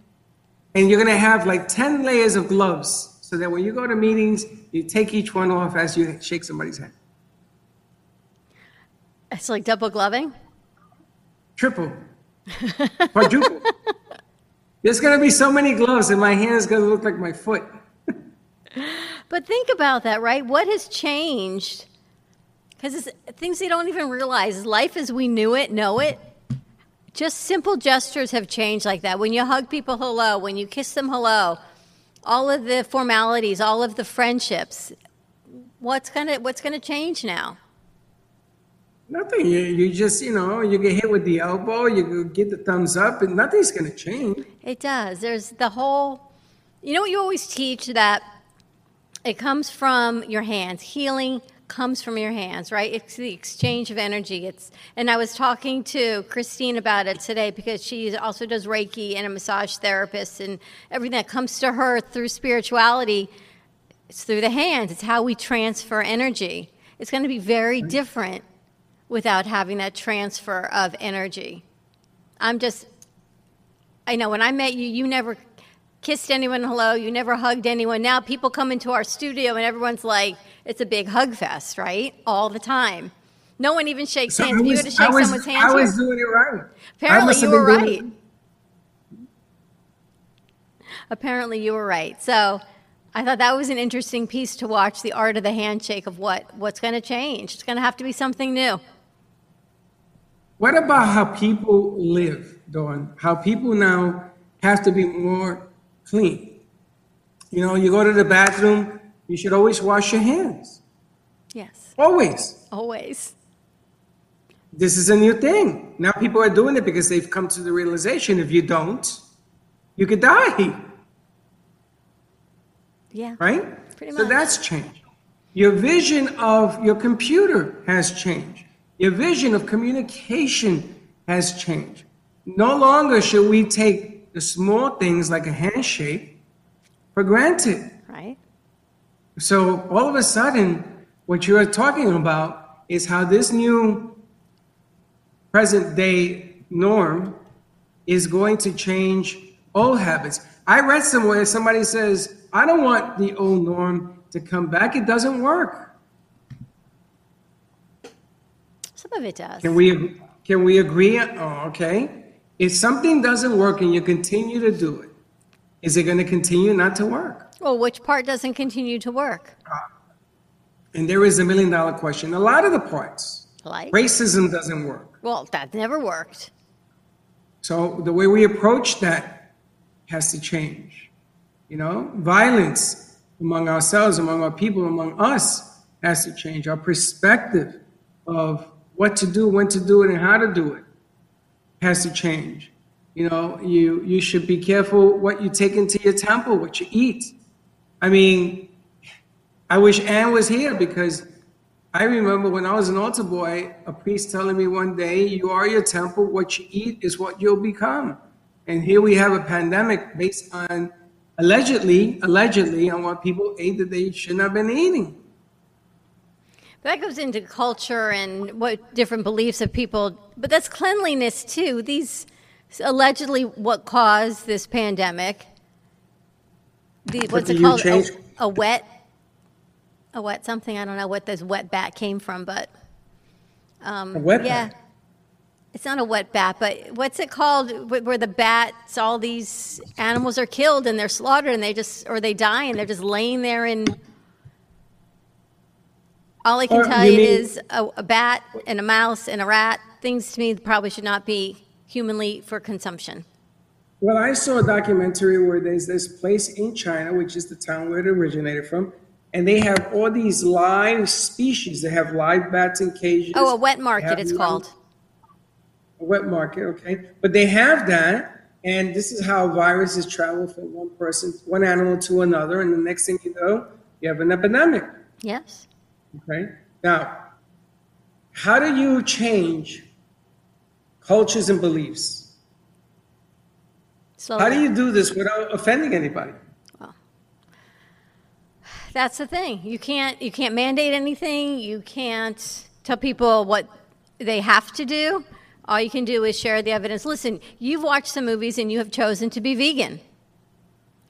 and you're going to have like 10 layers of gloves so that when you go to meetings, you take each one off as you shake somebody's hand. It's like double gloving. Triple, quadruple. There's going to be so many gloves, and my hand is going to look like my foot. But think about that, right? What has changed? Because it's things they don't even realize. Life as we knew it, know it. Just simple gestures have changed like that. When you hug people hello, when you kiss them hello, all of the formalities, all of the friendships. What's gonna What's gonna change now? Nothing. You, you just, you know, you get hit with the elbow, you get the thumbs up, and nothing's going to change. It does. There's the whole. You know what you always teach that it comes from your hands. Healing comes from your hands, right? It's the exchange of energy. It's and I was talking to Christine about it today because she also does Reiki and a massage therapist and everything that comes to her through spirituality. It's through the hands. It's how we transfer energy. It's going to be very different without having that transfer of energy. I'm just I know when I met you, you never kissed anyone hello, you never hugged anyone. Now people come into our studio and everyone's like, it's a big hug fest, right? All the time. No one even shakes So hands. I you was, had to shake was, someone's hand I was here. doing it right. Apparently you were right. it- Apparently you were right. So I thought that was an interesting piece to watch the art of the handshake of what, what's going to change. It's going to have to be something new. What about how people live, Dawn? How people now have to be more clean. You know, you go to the bathroom, you should always wash your hands. Yes, Always. always. This is a new thing. Now people are doing it because they've come to the realization if you don't, you could die, Yeah. right? Pretty much. So that's changed. Your vision of your computer has changed. Your vision of communication has changed. No longer should we take the small things like a handshake for granted. Right? So all of a sudden, what you're talking about is how this new present day norm is going to change old habits. I read somewhere somebody says, I don't want the old norm to come back. It doesn't work. Some of it does. Can we can we agree? Oh, okay. If something doesn't work and you continue to do it, is it going to continue not to work? Well, which part doesn't continue to work? Uh, and there is a million dollar question. A lot of the parts, Like? racism doesn't work. Well, that never worked. So the way we approach that has to change. You know, violence among ourselves, among our people, among us has to change. Our perspective of what to do, when to do it, and how to do it has to change. You know, you you should be careful what you take into your temple, what you eat. I mean, I wish Anne was here because I remember when I was an altar boy, a priest telling me one day, "You are your temple. What you eat is what you'll become." And here we have a pandemic based on allegedly, allegedly, on what people ate that they shouldn't have been eating. That goes into culture and what different beliefs of people, but that's cleanliness too. These allegedly what caused this pandemic. The, what's it called? A, a wet, a wet something. I don't know what this wet bat came from, but um, A wet yeah, bat? it's not a wet bat, but what's it called? Where the bats, all these animals are killed and they're slaughtered and they just or they die and they're just laying there in all I can Or tell you you mean- is a, a bat and a mouse and a rat, things to me that probably should not be humanly for consumption. Well, I saw a documentary where there's this place in China, which is the town where it originated from, and they have all these live species. They have live bats in cages. Oh, a wet market, it's called. A wet market, okay. But they have that, and this is how viruses travel from one person, one animal to another, and the next thing you know, you have an epidemic. Yes. Okay. Now, how do you change cultures and beliefs. So How do you do this without offending anybody? Well, That's the thing. You can't you can't mandate anything. You can't tell people what they have to do. All you can do is share the evidence. Listen, you've watched some movies and you have chosen to be vegan.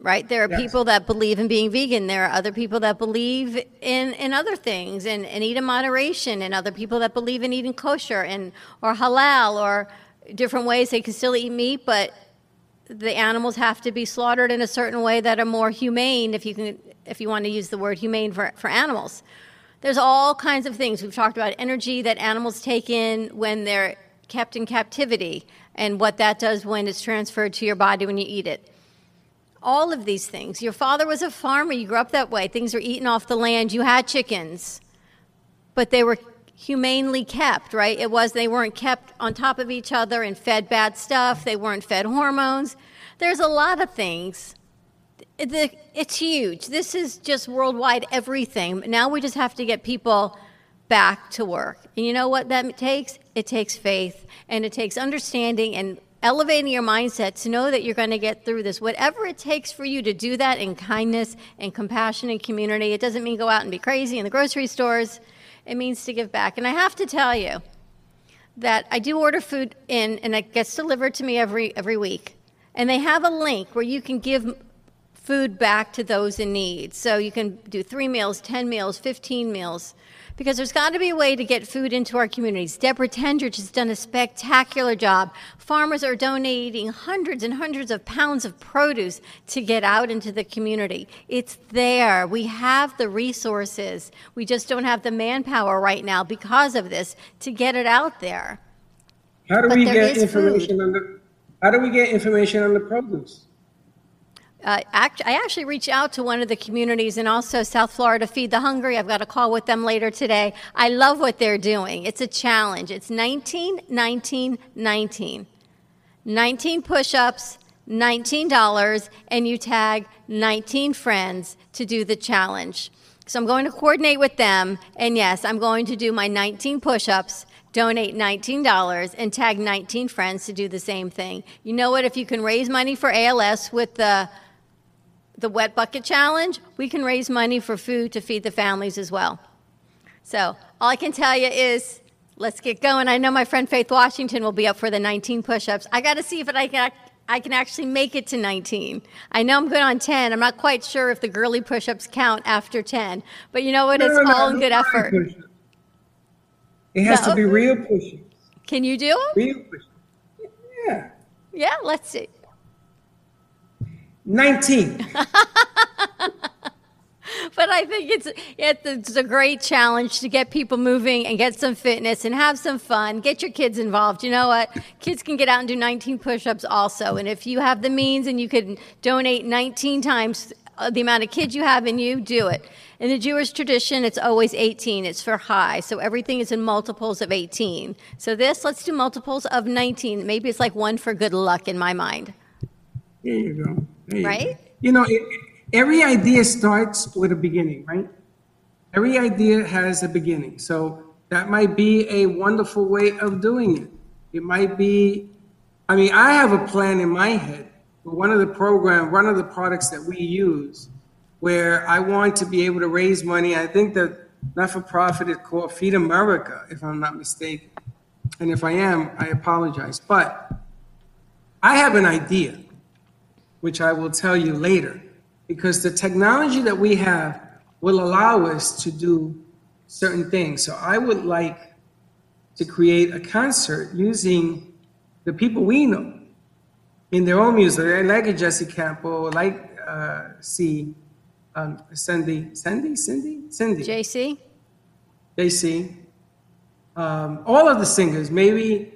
Right? There are Yes. people that believe in being vegan. There are other people that believe in, in other things and, and eat in moderation, and other people that believe in eating kosher and or halal or different ways they can still eat meat, but the animals have to be slaughtered in a certain way that are more humane if you can if you want to use the word humane for, for animals there's all kinds of things we've talked about energy that animals take in when they're kept in captivity and what that does when it's transferred to your body when you eat it all of these things your father was a farmer you grew up that way things were eaten off the land you had chickens but they were humanely kept, right? It was they weren't kept on top of each other and fed bad stuff. They weren't fed hormones. There's a lot of things. It's huge. This is just worldwide everything. Now we just have to get people back to work. And you know what that takes? It takes faith and it takes understanding and elevating your mindset to know that you're going to get through this. Whatever it takes for you to do that in kindness and compassion and community, it doesn't mean go out and be crazy in the grocery stores. It means to give back. And I have to tell you that I do order food in and it gets delivered to me every every week. And they have a link where you can give food back to those in need. So you can do 3 meals, 10 meals, 15 meals because there's got to be a way to get food into our communities. Deborah Tendrich has done a spectacular job. Farmers are donating hundreds and hundreds of pounds of produce to get out into the community. It's there. We have the resources. We just don't have the manpower right now because of this to get it out there. How do But we get information on the How do we get information on the produce? Uh, act, I actually reached out to one of the communities and also South Florida Feed the Hungry. I've got a call with them later today. I love what they're doing. It's a challenge. It's 19, 19, 19. 19 push ups, $19, and you tag 19 friends to do the challenge. So I'm going to coordinate with them, and yes, I'm going to do my 19 push ups, donate $19, and tag 19 friends to do the same thing. You know what? If you can raise money for ALS with the the wet bucket challenge, we can raise money for food to feed the families as well. So all I can tell you is let's get going. I know my friend Faith Washington will be up for the 19 push-ups. I got to see if I can I can actually make it to 19. I know I'm good on 10. I'm not quite sure if the girly push-ups count after 10, but you know what? It's No, all no, in good effort. push-ups. It has to be real push-ups. Can you do them? Real push-ups. Yeah. Yeah, let's see. 19. But I think it's it's a great challenge to get people moving and get some fitness and have some fun. Get your kids involved. You know what? Kids can get out and do 19 push-ups also. And if you have the means and you can donate 19 times uh, the amount of kids you have in you, do it. In the Jewish tradition, it's always 18. It's for high. So everything is in multiples of 18. So this, let's do multiples of 19. Maybe it's like one for good luck in my mind. There you go. Right? You know, it, every idea starts with a beginning, right? Every idea has a beginning. So that might be a wonderful way of doing it. It might be, I mean, I have a plan in my head for one of the program, one of the products that we use, where I want to be able to raise money. I think the not-for-profit is called Feed America, if I'm not mistaken. And if I am, I apologize. But I have an idea which I will tell you later, because the technology that we have will allow us to do certain things. So I would like to create a concert using the people we know in their own music. I like Jesse Campo, like uh, see um, Cindy, Cindy, Cindy, Cindy. JC? JC, um, all of the singers, maybe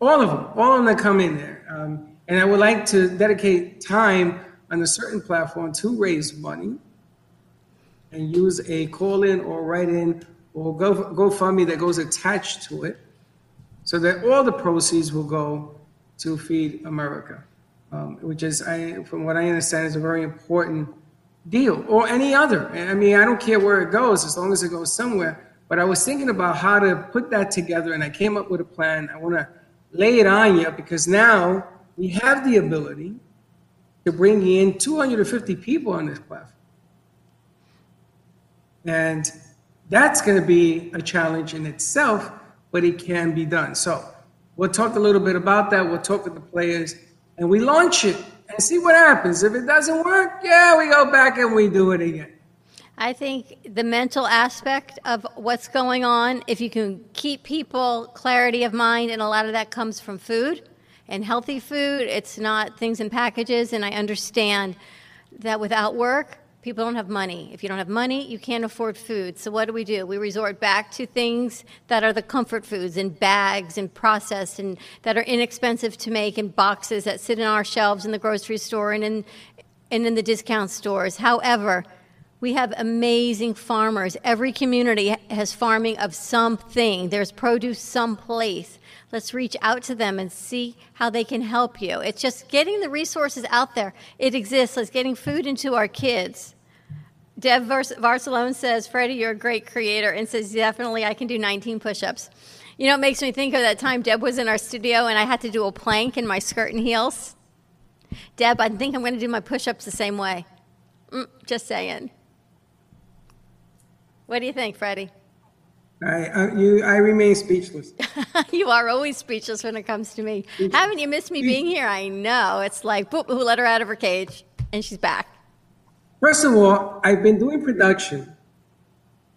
all of them, all of them that come in there. Um, and I would like to dedicate time on a certain platform to raise money and use a call in or write in or go GoFundMe that goes attached to it so that all the proceeds will go to Feed America, um, which is, I, from what I understand, is a very important deal or any other. I mean, I don't care where it goes as long as it goes somewhere. But I was thinking about how to put that together and I came up with a plan. I want to lay it on you because now we have the ability to bring in 250 people on this platform. And that's going to be a challenge in itself, but it can be done. So we'll talk a little bit about that. We'll talk with the players and we launch it and see what happens. If it doesn't work, yeah, we go back and we do it again. I think the mental aspect of what's going on, if you can keep people clarity of mind, and a lot of that comes from food and healthy food, it's not things in packages. And I understand that without work, people don't have money. If you don't have money, you can't afford food. So what do we do? We resort back to things that are the comfort foods in bags and processed and that are inexpensive to make in boxes that sit in our shelves in the grocery store and in and in the discount stores. However, we have amazing farmers. Every community has farming of something. There's produce someplace. Let's reach out to them and see how they can help you. It's just getting the resources out there. It exists. Let's getting food into our kids. Deb Barcelone says, Freddy, you're a great creator, and says, definitely, I can do 19 push ups. You know, it makes me think of that time Deb was in our studio and I had to do a plank in my skirt and heels. Deb, I think I'm going to do my push ups the same way. Mm, just saying. What do you think, Freddy? I, uh, you, I remain speechless. you are always speechless when it comes to me. Haven't you missed me being here? I know. It's like, boop, who let her out of her cage? And she's back. First of all, I've been doing production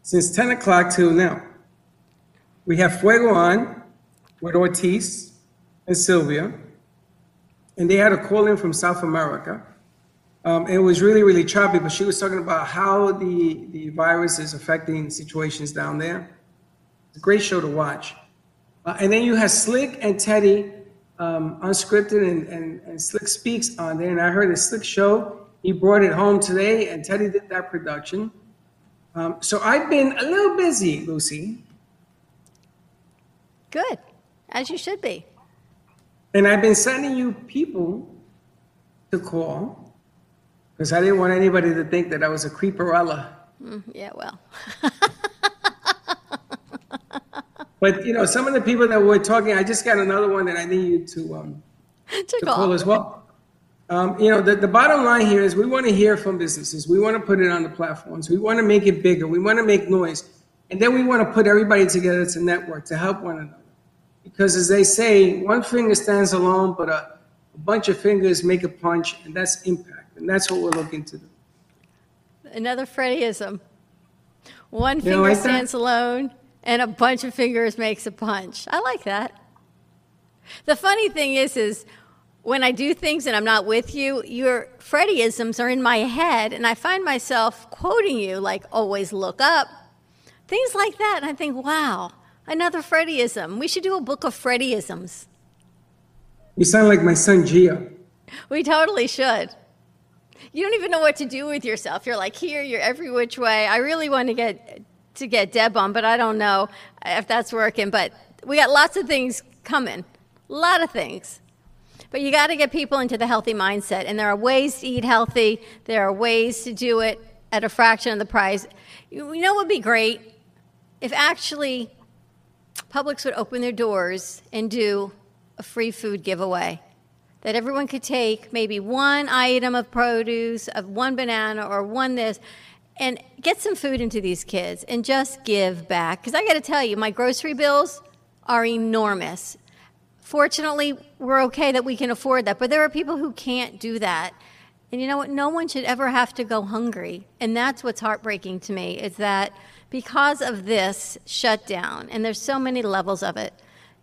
since 10 o'clock till now. We have Fuego on with Ortiz and Sylvia, and they had a call in from South America. Um, it was really, really choppy, but she was talking about how the, the virus is affecting situations down there. Great show to watch. Uh, and then you have Slick and Teddy, um, unscripted, and, and, and Slick Speaks on there. And I heard a Slick show. He brought it home today, and Teddy did that production. Um, so I've been a little busy, Lucy. Good, as you should be. And I've been sending you people to call because I didn't want anybody to think that I was a creeperella. Mm, yeah, well. but you know, some of the people that were talking, I just got another one that I need you to um, to call as well. Um, you know, the, the bottom line here is we want to hear from businesses. We want to put it on the platforms. We want to make it bigger. We want to make noise. And then we want to put everybody together to network, to help one another. Because as they say, one finger stands alone, but a, a bunch of fingers make a punch, and that's impact. And that's what we're looking to do. Another Freddyism. One finger like stands alone, and a bunch of fingers makes a punch. I like that. The funny thing is, is when I do things and I'm not with you, your Freddyisms are in my head, and I find myself quoting you, like "always look up," things like that, and I think, "Wow, another Freddyism. We should do a book of Freddyisms." You sound like my son Gio. We totally should you don't even know what to do with yourself. You're like here, you're every which way. I really want to get to get Deb on, but I don't know if that's working. But we got lots of things coming, a lot of things. But you got to get people into the healthy mindset, and there are ways to eat healthy. There are ways to do it at a fraction of the price. You know what would be great if actually Publix would open their doors and do a free food giveaway that everyone could take maybe one item of produce, of one banana or one this, and get some food into these kids and just give back. Because I got to tell you, my grocery bills are enormous. Fortunately, we're okay that we can afford that, but there are people who can't do that. And you know what? No one should ever have to go hungry. And that's what's heartbreaking to me is that because of this shutdown, and there's so many levels of it,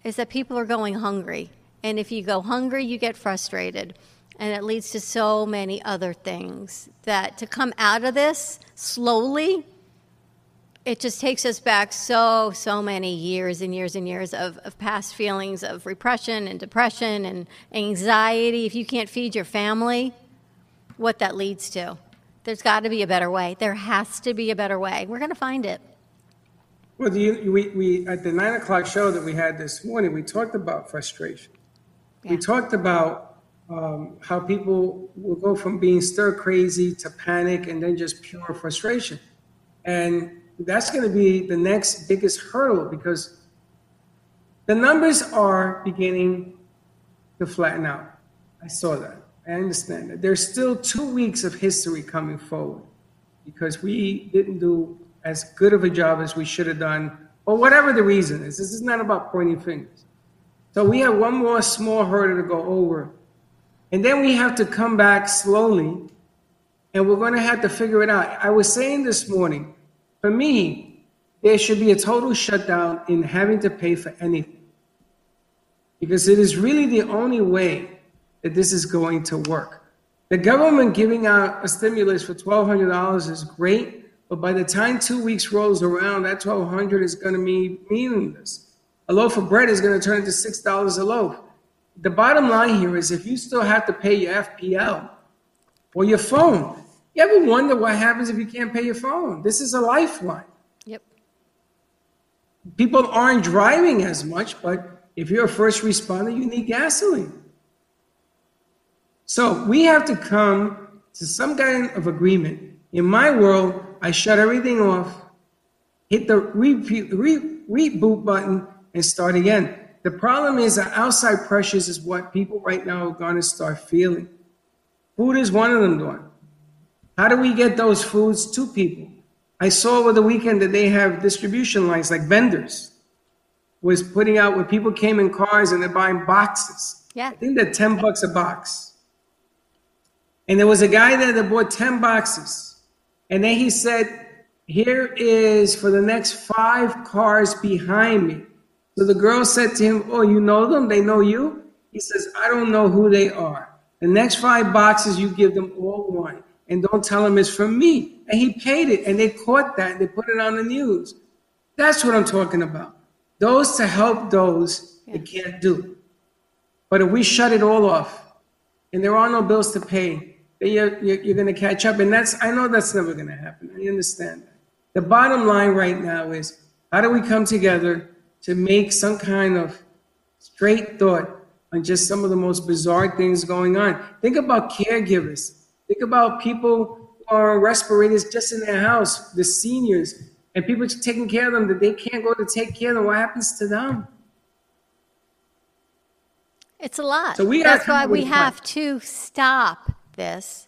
is that people are going hungry. And if you go hungry, you get frustrated. And it leads to so many other things that to come out of this slowly, it just takes us back so, so many years and years and years of, of past feelings of repression and depression and anxiety. If you can't feed your family, what that leads to. There's got to be a better way. There has to be a better way. We're going to find it. Well, you, we, we, at the nine o'clock show that we had this morning, we talked about frustration. We talked about um, how people will go from being stir crazy to panic and then just pure frustration. And that's going to be the next biggest hurdle because The numbers are beginning to flatten out. I saw that. I understand that. There's still two weeks of history coming forward because we didn't do as good of a job as we should have done, or whatever the reason is. This is not about pointing fingers. So we have one more small hurdle to go over. And then we have to come back slowly and we're going to have to figure it out. I was saying this morning, for me, there should be a total shutdown in having to pay for anything because it is really the only way that this is going to work. The government giving out a stimulus for $1,200 is great, but by the time two weeks rolls around, that 1,200 is going to be meaningless. A loaf of bread is going to turn into $6 a loaf. The bottom line here is if you still have to pay your FPL or your phone, you ever wonder what happens if you can't pay your phone? This is a lifeline. Yep. People aren't driving as much, but if you're a first responder, you need gasoline. So we have to come to some kind of agreement. In my world, I shut everything off, hit the repeat, re- reboot button, and start again. The problem is that outside pressures is what people right now are going to start feeling. Food is one of them, Dawn. How do we get those foods to people? I saw over the weekend that they have distribution lines like vendors was putting out when people came in cars and they're buying boxes. Yeah. I think they're 10 bucks a box. And there was a guy there that bought 10 boxes. And then he said, Here is for the next five cars behind me. So the girl said to him, Oh, you know them? They know you? He says, I don't know who they are. The next five boxes, you give them all one. And don't tell them it's from me. And he paid it. And they caught that. And they put it on the news. That's what I'm talking about. Those to help those that can't do. But if we shut it all off and there are no bills to pay, you're, you're, you're going to catch up. And that's, I know that's never going to happen. I understand that. The bottom line right now is how do we come together to make some kind of straight thought on just some of the most bizarre things going on? Think about caregivers. Think about people who are on respirators just in their house, the seniors, and people taking care of them that they can't go to take care of them. What happens to them? It's a lot. So we That's why we have to stop this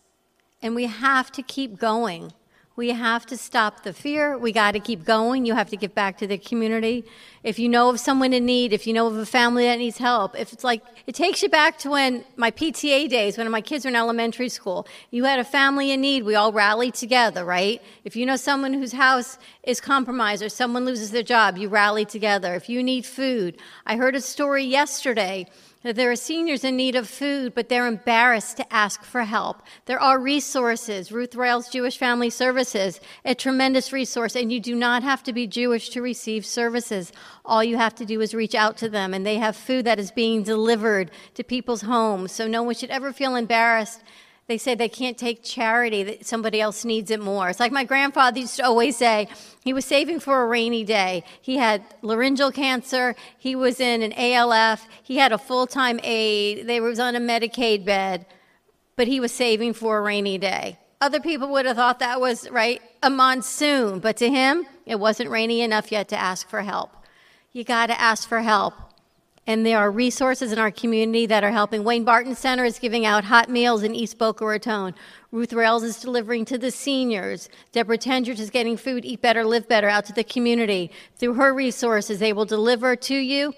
and we have to keep going. We have to stop the fear. We got to keep going. You have to give back to the community. If you know of someone in need, if you know of a family that needs help, if it's like, it takes you back to when my PTA days, when my kids were in elementary school. You had a family in need. We all rallied together, right? If you know someone whose house is compromised or someone loses their job, you rally together. If you need food, I heard a story yesterday there are seniors in need of food, but they're embarrassed to ask for help. There are resources. Ruth Rales Jewish Family Services, a tremendous resource, and you do not have to be Jewish to receive services. All you have to do is reach out to them, and they have food that is being delivered to people's homes. So no one should ever feel embarrassed they say they can't take charity, that somebody else needs it more. It's like my grandfather used to always say he was saving for a rainy day. He had laryngeal cancer, he was in an ALF, he had a full time aide, they was on a Medicaid bed, but he was saving for a rainy day. Other people would have thought that was, right, a monsoon, but to him, it wasn't rainy enough yet to ask for help. You got to ask for help. And there are resources in our community that are helping. Wayne Barton Center is giving out hot meals in East Boca Raton. Ruth Rales is delivering to the seniors. Deborah Tendrich is getting food, eat better, live better out to the community. Through her resources, they will deliver to you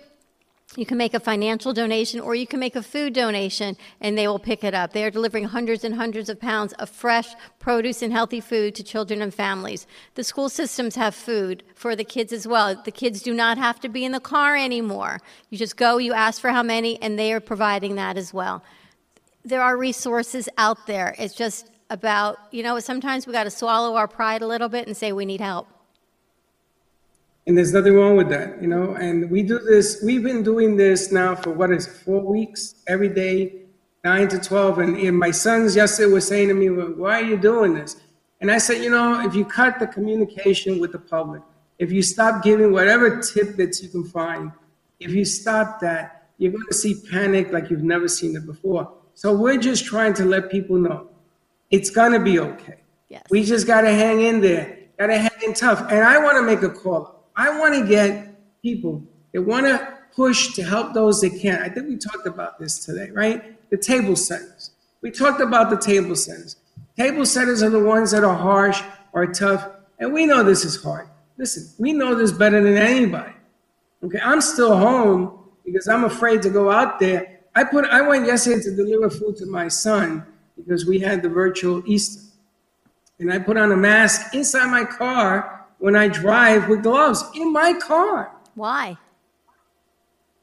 you can make a financial donation or you can make a food donation and they will pick it up. They are delivering hundreds and hundreds of pounds of fresh produce and healthy food to children and families. The school systems have food for the kids as well. The kids do not have to be in the car anymore. You just go, you ask for how many, and they are providing that as well. There are resources out there. It's just about, you know, sometimes we got to swallow our pride a little bit and say we need help. And there's nothing wrong with that, you know. And we do this, we've been doing this now for what is it, four weeks, every day, nine to 12. And, and my sons yesterday were saying to me, well, why are you doing this? And I said, you know, if you cut the communication with the public, if you stop giving whatever tidbits you can find, if you stop that, you're going to see panic like you've never seen it before. So we're just trying to let people know it's going to be okay. Yes. We just got to hang in there, got to hang in tough. And I want to make a call. I want to get people that want to push to help those that can't. I think we talked about this today, right? The table setters. We talked about the table setters. Table setters are the ones that are harsh or tough, and we know this is hard. Listen, we know this better than anybody. Okay, I'm still home because I'm afraid to go out there. I put I went yesterday to deliver food to my son because we had the virtual Easter. And I put on a mask inside my car when I drive with gloves in my car. Why?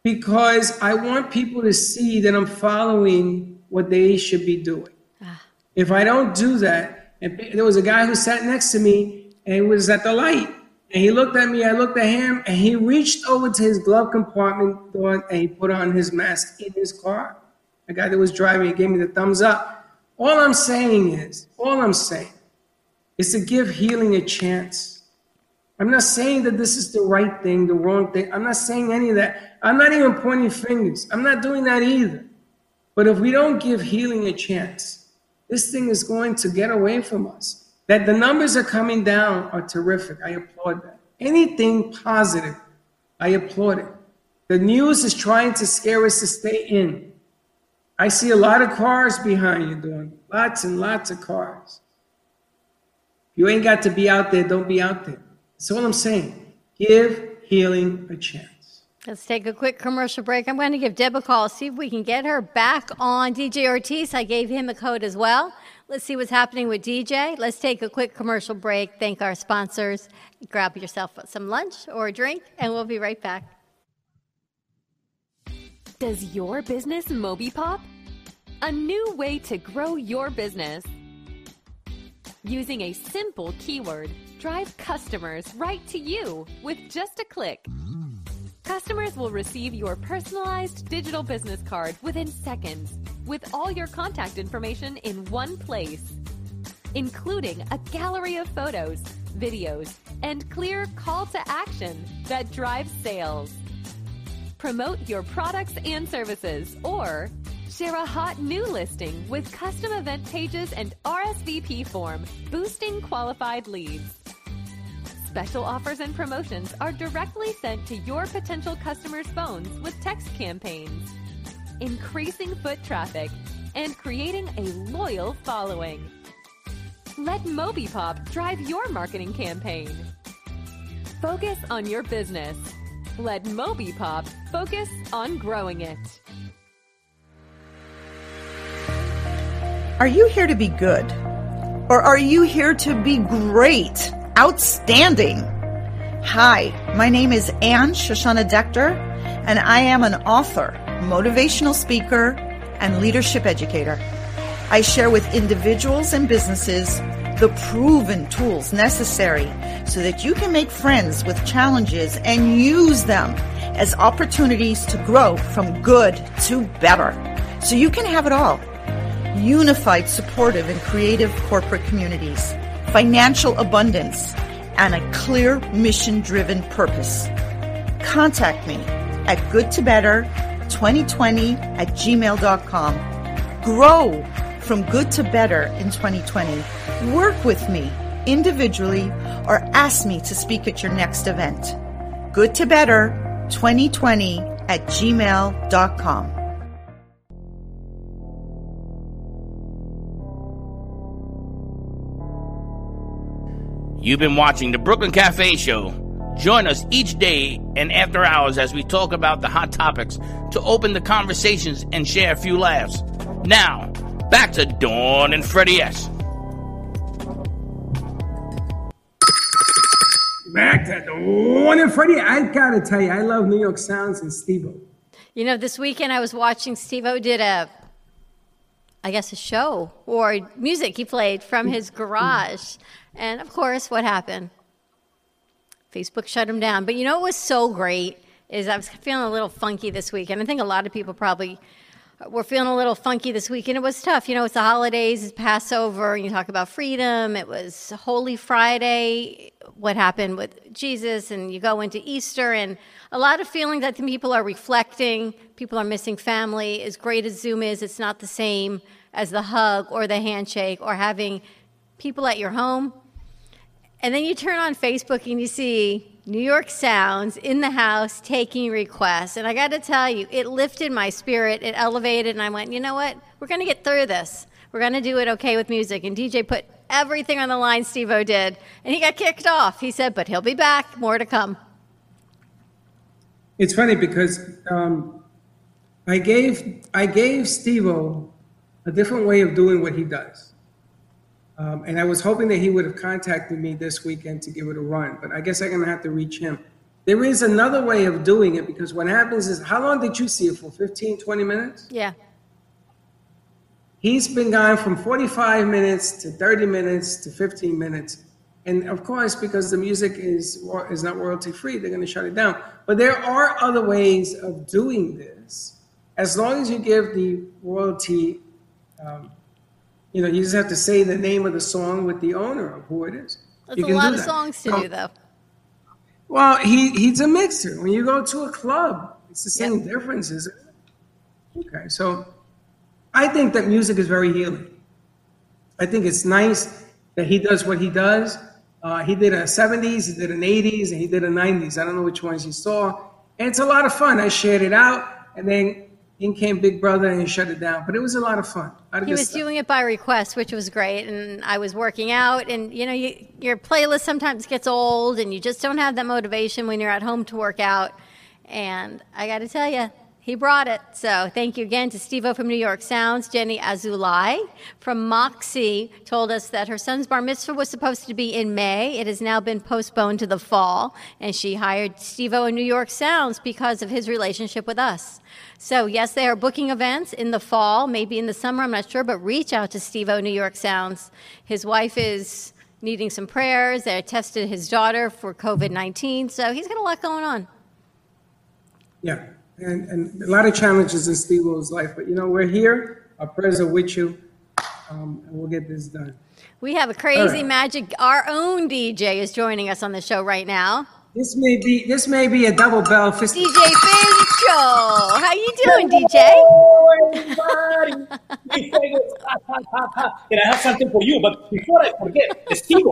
Because I want people to see that I'm following what they should be doing. Ah. If I don't do that, and there was a guy who sat next to me and was at the light, and he looked at me, I looked at him, and he reached over to his glove compartment door and he put on his mask in his car. The guy that was driving, he gave me the thumbs up. All I'm saying is, all I'm saying is to give healing a chance. I'm not saying that this is the right thing, the wrong thing. I'm not saying any of that. I'm not even pointing fingers. I'm not doing that either. But if we don't give healing a chance, this thing is going to get away from us. That the numbers are coming down are terrific. I applaud that. Anything positive, I applaud it. The news is trying to scare us to stay in. I see a lot of cars behind you doing lots and lots of cars. You ain't got to be out there, don't be out there. That's what I'm saying. Give healing a chance. Let's take a quick commercial break. I'm going to give Deb a call, see if we can get her back on DJ Ortiz. I gave him a code as well. Let's see what's happening with DJ. Let's take a quick commercial break. Thank our sponsors. Grab yourself some lunch or a drink, and we'll be right back. Does your business MobiPop? A new way to grow your business. Using a simple keyword, drive customers right to you with just a click. Customers will receive your personalized digital business card within seconds with all your contact information in one place, including a gallery of photos, videos, and clear call to action that drives sales. Promote your products and services or share a hot new listing with custom event pages and RSVP form boosting qualified leads. Special offers and promotions are directly sent to your potential customers' phones with text campaigns, increasing foot traffic and creating a loyal following. Let MobiPop drive your marketing campaign. Focus on your business. Let MobiPop focus on growing it. Are you here to be good? Or are you here to be great? outstanding. Hi, my name is Anne Shoshana Dechter, and I am an author, motivational speaker, and leadership educator. I share with individuals and businesses the proven tools necessary so that you can make friends with challenges and use them as opportunities to grow from good to better. So you can have it all. Unified, supportive, and creative corporate communities financial abundance, and a clear mission driven purpose. Contact me at goodtobetter2020 at gmail.com. Grow from good to better in 2020. Work with me individually or ask me to speak at your next event. Good to better 2020 at gmail.com. You've been watching the Brooklyn Cafe Show. Join us each day and after hours as we talk about the hot topics to open the conversations and share a few laughs. Now, back to Dawn and Freddy S. Back to Dawn and Freddy. I gotta tell you, I love New York Sounds and Steve-O. You know, this weekend I was watching Steve-O did a I guess a show or music he played from his garage. And of course, what happened? Facebook shut him down. But you know what was so great is I was feeling a little funky this week, and I think a lot of people probably were feeling a little funky this week, and it was tough. You know, it's the holidays, it's Passover, and you talk about freedom. It was Holy Friday, what happened with Jesus, and you go into Easter, and a lot of feelings that people are reflecting. People are missing family. As great as Zoom is, it's not the same as the hug or the handshake or having people at your home and then you turn on Facebook and you see New York Sounds in the house taking requests. And I got to tell you, it lifted my spirit, it elevated, and I went, you know what? We're going to get through this. We're going to do it okay with music. And DJ put everything on the line Steve O did. And he got kicked off. He said, but he'll be back. More to come. It's funny because um, I gave I gave Steve O a different way of doing what he does. Um, and I was hoping that he would have contacted me this weekend to give it a run, but I guess I'm going to have to reach him. There is another way of doing it because what happens is, how long did you see it for? 15, 20 minutes? Yeah. He's been gone from 45 minutes to 30 minutes to 15 minutes. And of course, because the music is, is not royalty free, they're going to shut it down. But there are other ways of doing this. As long as you give the royalty um, you know, you just have to say the name of the song with the owner of who it is. That's You a can lot of that. songs to Um, do, though. Well, he he's a mixer. When you go to a club, it's the same Yep. difference, isn't it? Okay, so I think that music is very healing. I think it's nice that he does what he does. Uh, he did a 70s, he did an 80s, and he did a 90s. I don't know which ones you saw. And it's a lot of fun. I shared it out, and then in came Big Brother and shut it down. But it was a lot of fun. He was stuff. Uh, doing it by request, which was great. And I was working out, and you know, you, your playlist sometimes gets old, and you just don't have that motivation when you're at home to work out. And I got to tell you, he brought it. So thank you again to Steve O from New York Sounds. Jenny Azulai from Moxie told us that her son's bar mitzvah was supposed to be in May. It has now been postponed to the fall, and she hired Steve O in New York Sounds because of his relationship with us. So, yes, they are booking events in the fall, maybe in the summer, I'm not sure, but reach out to Steve O New York Sounds. His wife is needing some prayers. They tested his daughter for COVID 19, so he's got a lot going on. Yeah, and, and a lot of challenges in Steve O's life, but you know, we're here. Our prayers are with you, um, and we'll get this done. We have a crazy All right. magic. Our own DJ is joining us on the show right now. This may be this may be a double bell fist. DJ Fincho. How you doing, DJ? everybody. and I have something for you, but before I forget, Steve,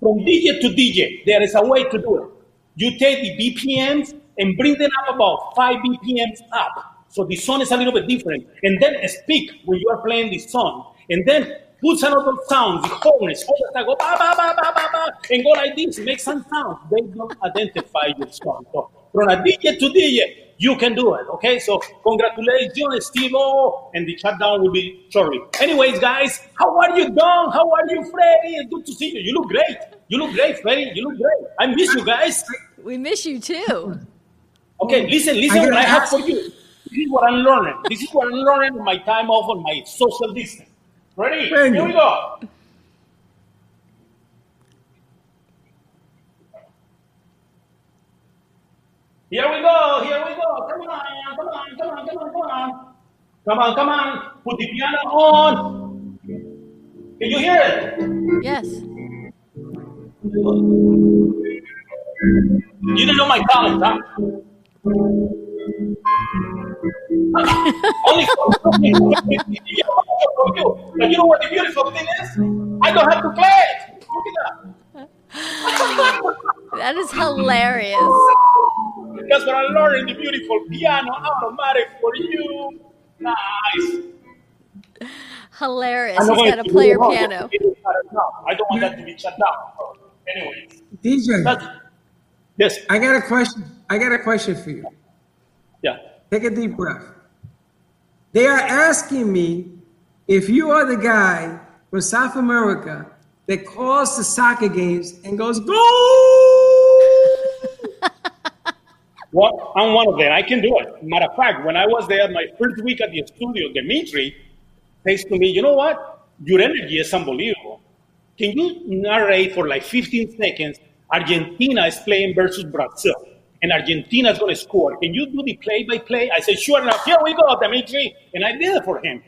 from DJ to DJ, there is a way to do it. You take the BPMs and bring them up about five BPMs up. So the song is a little bit different. And then speak when you are playing the song. And then put some of those sounds, the all time, go ba ba ba ba ba ba, and go like this, make some sound. They don't identify your song. So from a DJ to DJ, you can do it. Okay, so congratulations, Steve and the shutdown will be shortly. Anyways, guys, how are you, Dawn? How are you, Freddy? It's good to see you. You look great. You look great, Freddy. You look great. I miss you guys. We miss you too. Okay, mm. listen, listen what I have for you. This is what I'm learning. This is what I'm learning on my time off on my social distance. Ready? Thank Here you. we go. Here we go, here we go. Come on, come on, come on, come on, come on. Come on, come on. Put the piano on. Can you hear it? Yes. You don't know my talent, huh? Only for you. You know what the beautiful thing is? I don't have to play it. Look at that. That is hilarious. That's what I learned the beautiful piano automatic for you. Nice. Hilarious. I'm not He's going got to to play your piano. I don't want that to be shut down. So, anyways, DJ, yes, I got a question. I got a question for you. yeah. Take a deep breath. They are asking me if you are the guy from South America that calls the soccer games and goes, Go! Well, I'm one of them. I can do it. Matter of fact, when I was there my first week at the studio, Dimitri says to me, you know what? Your energy is unbelievable. Can you narrate for like 15 seconds? Argentina is playing versus Brazil, and Argentina is going to score. Can you do the play by play? I said, sure enough. Here we go, Dimitri. And I did it for him.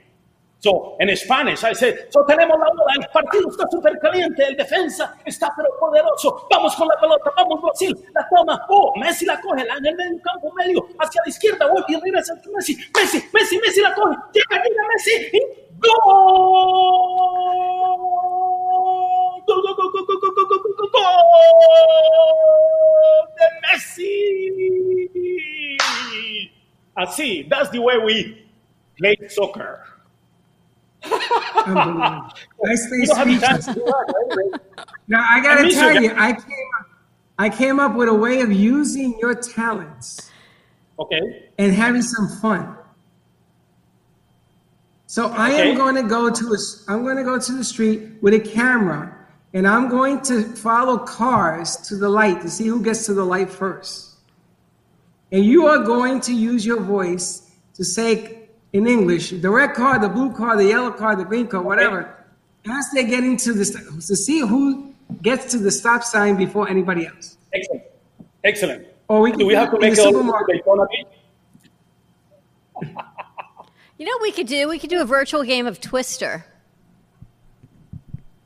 So, en Spanish, I said, so tenemos la bola, el partido está súper caliente, el defensa está pero poderoso, vamos con la pelota, vamos Brasil, la toma, oh, Messi la coge, la en el medio campo medio, hacia la izquierda, y regresa Messi, Messi, Messi, Messi la coge, llega, llega Messi, y ¡gol! go, go, go, go, go, go, go, go, go, go, go, the Messi. I see. That's the way we play soccer. I stay speechless. now I gotta tell you, you, I came, I came up with a way of using your talents, okay, and having some fun. So I okay. am going to go to a, I'm going to go to the street with a camera and I'm going to follow cars to the light to see who gets to the light first. And you are going to use your voice to say in English, the red car, the blue car, the yellow car, the green car, whatever. As they're getting to the to see who gets to the stop sign before anybody else. Excellent. Excellent. Or we Do we have to make it all supermarket. Daytona You know what we could do? We could do a virtual game of Twister.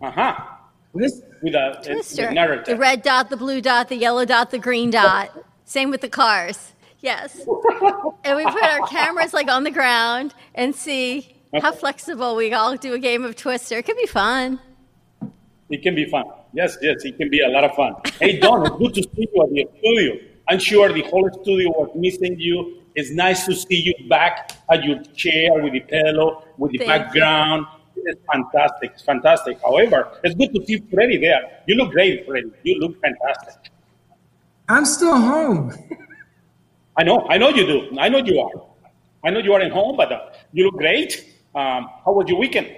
Uh-huh. This- With a, Twister. a narrative. The red dot, the blue dot, the yellow dot, the green dot. Same with the cars. Yes. and we put our cameras like on the ground and see how flexible we all do a game of Twister. It could be fun. It can be fun. Yes, yes, it can be a lot of fun. Hey, Dawn, it's good to see you at the studio. I'm sure the whole studio was missing you. It's nice to see you back at your chair with the pillow, with the Thank you. It's fantastic. It's fantastic. However, it's good to see Freddy there. You look great, Freddy. You look fantastic. I'm still home. I know. I know you do. I know you are. I know you are at home, but uh, you look great. Um, how was your weekend?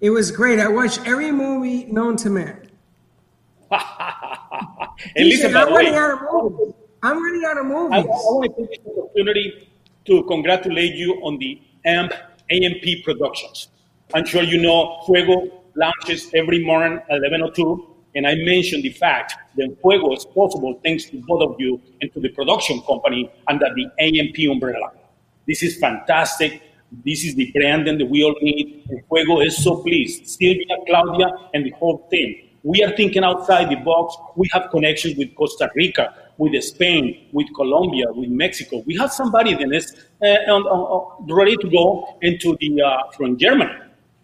It was great. I watched every movie known to man. Listen, DJ, I'm running out of movies. I'm running out of I, I want to take this opportunity to congratulate you on the AMP AMP Productions. I'm sure you know Fuego launches every morning at 11:02, and I mentioned the fact that Fuego is possible thanks to both of you and to the production company under the AMP umbrella. This is fantastic. This is the branding that we all need. And Fuego is so pleased. Silvia, Claudia, and the whole team. We are thinking outside the box. We have connections with Costa Rica, with Spain, with Colombia, with Mexico. We have somebody that is uh, on, on, ready to go into the uh, from Germany.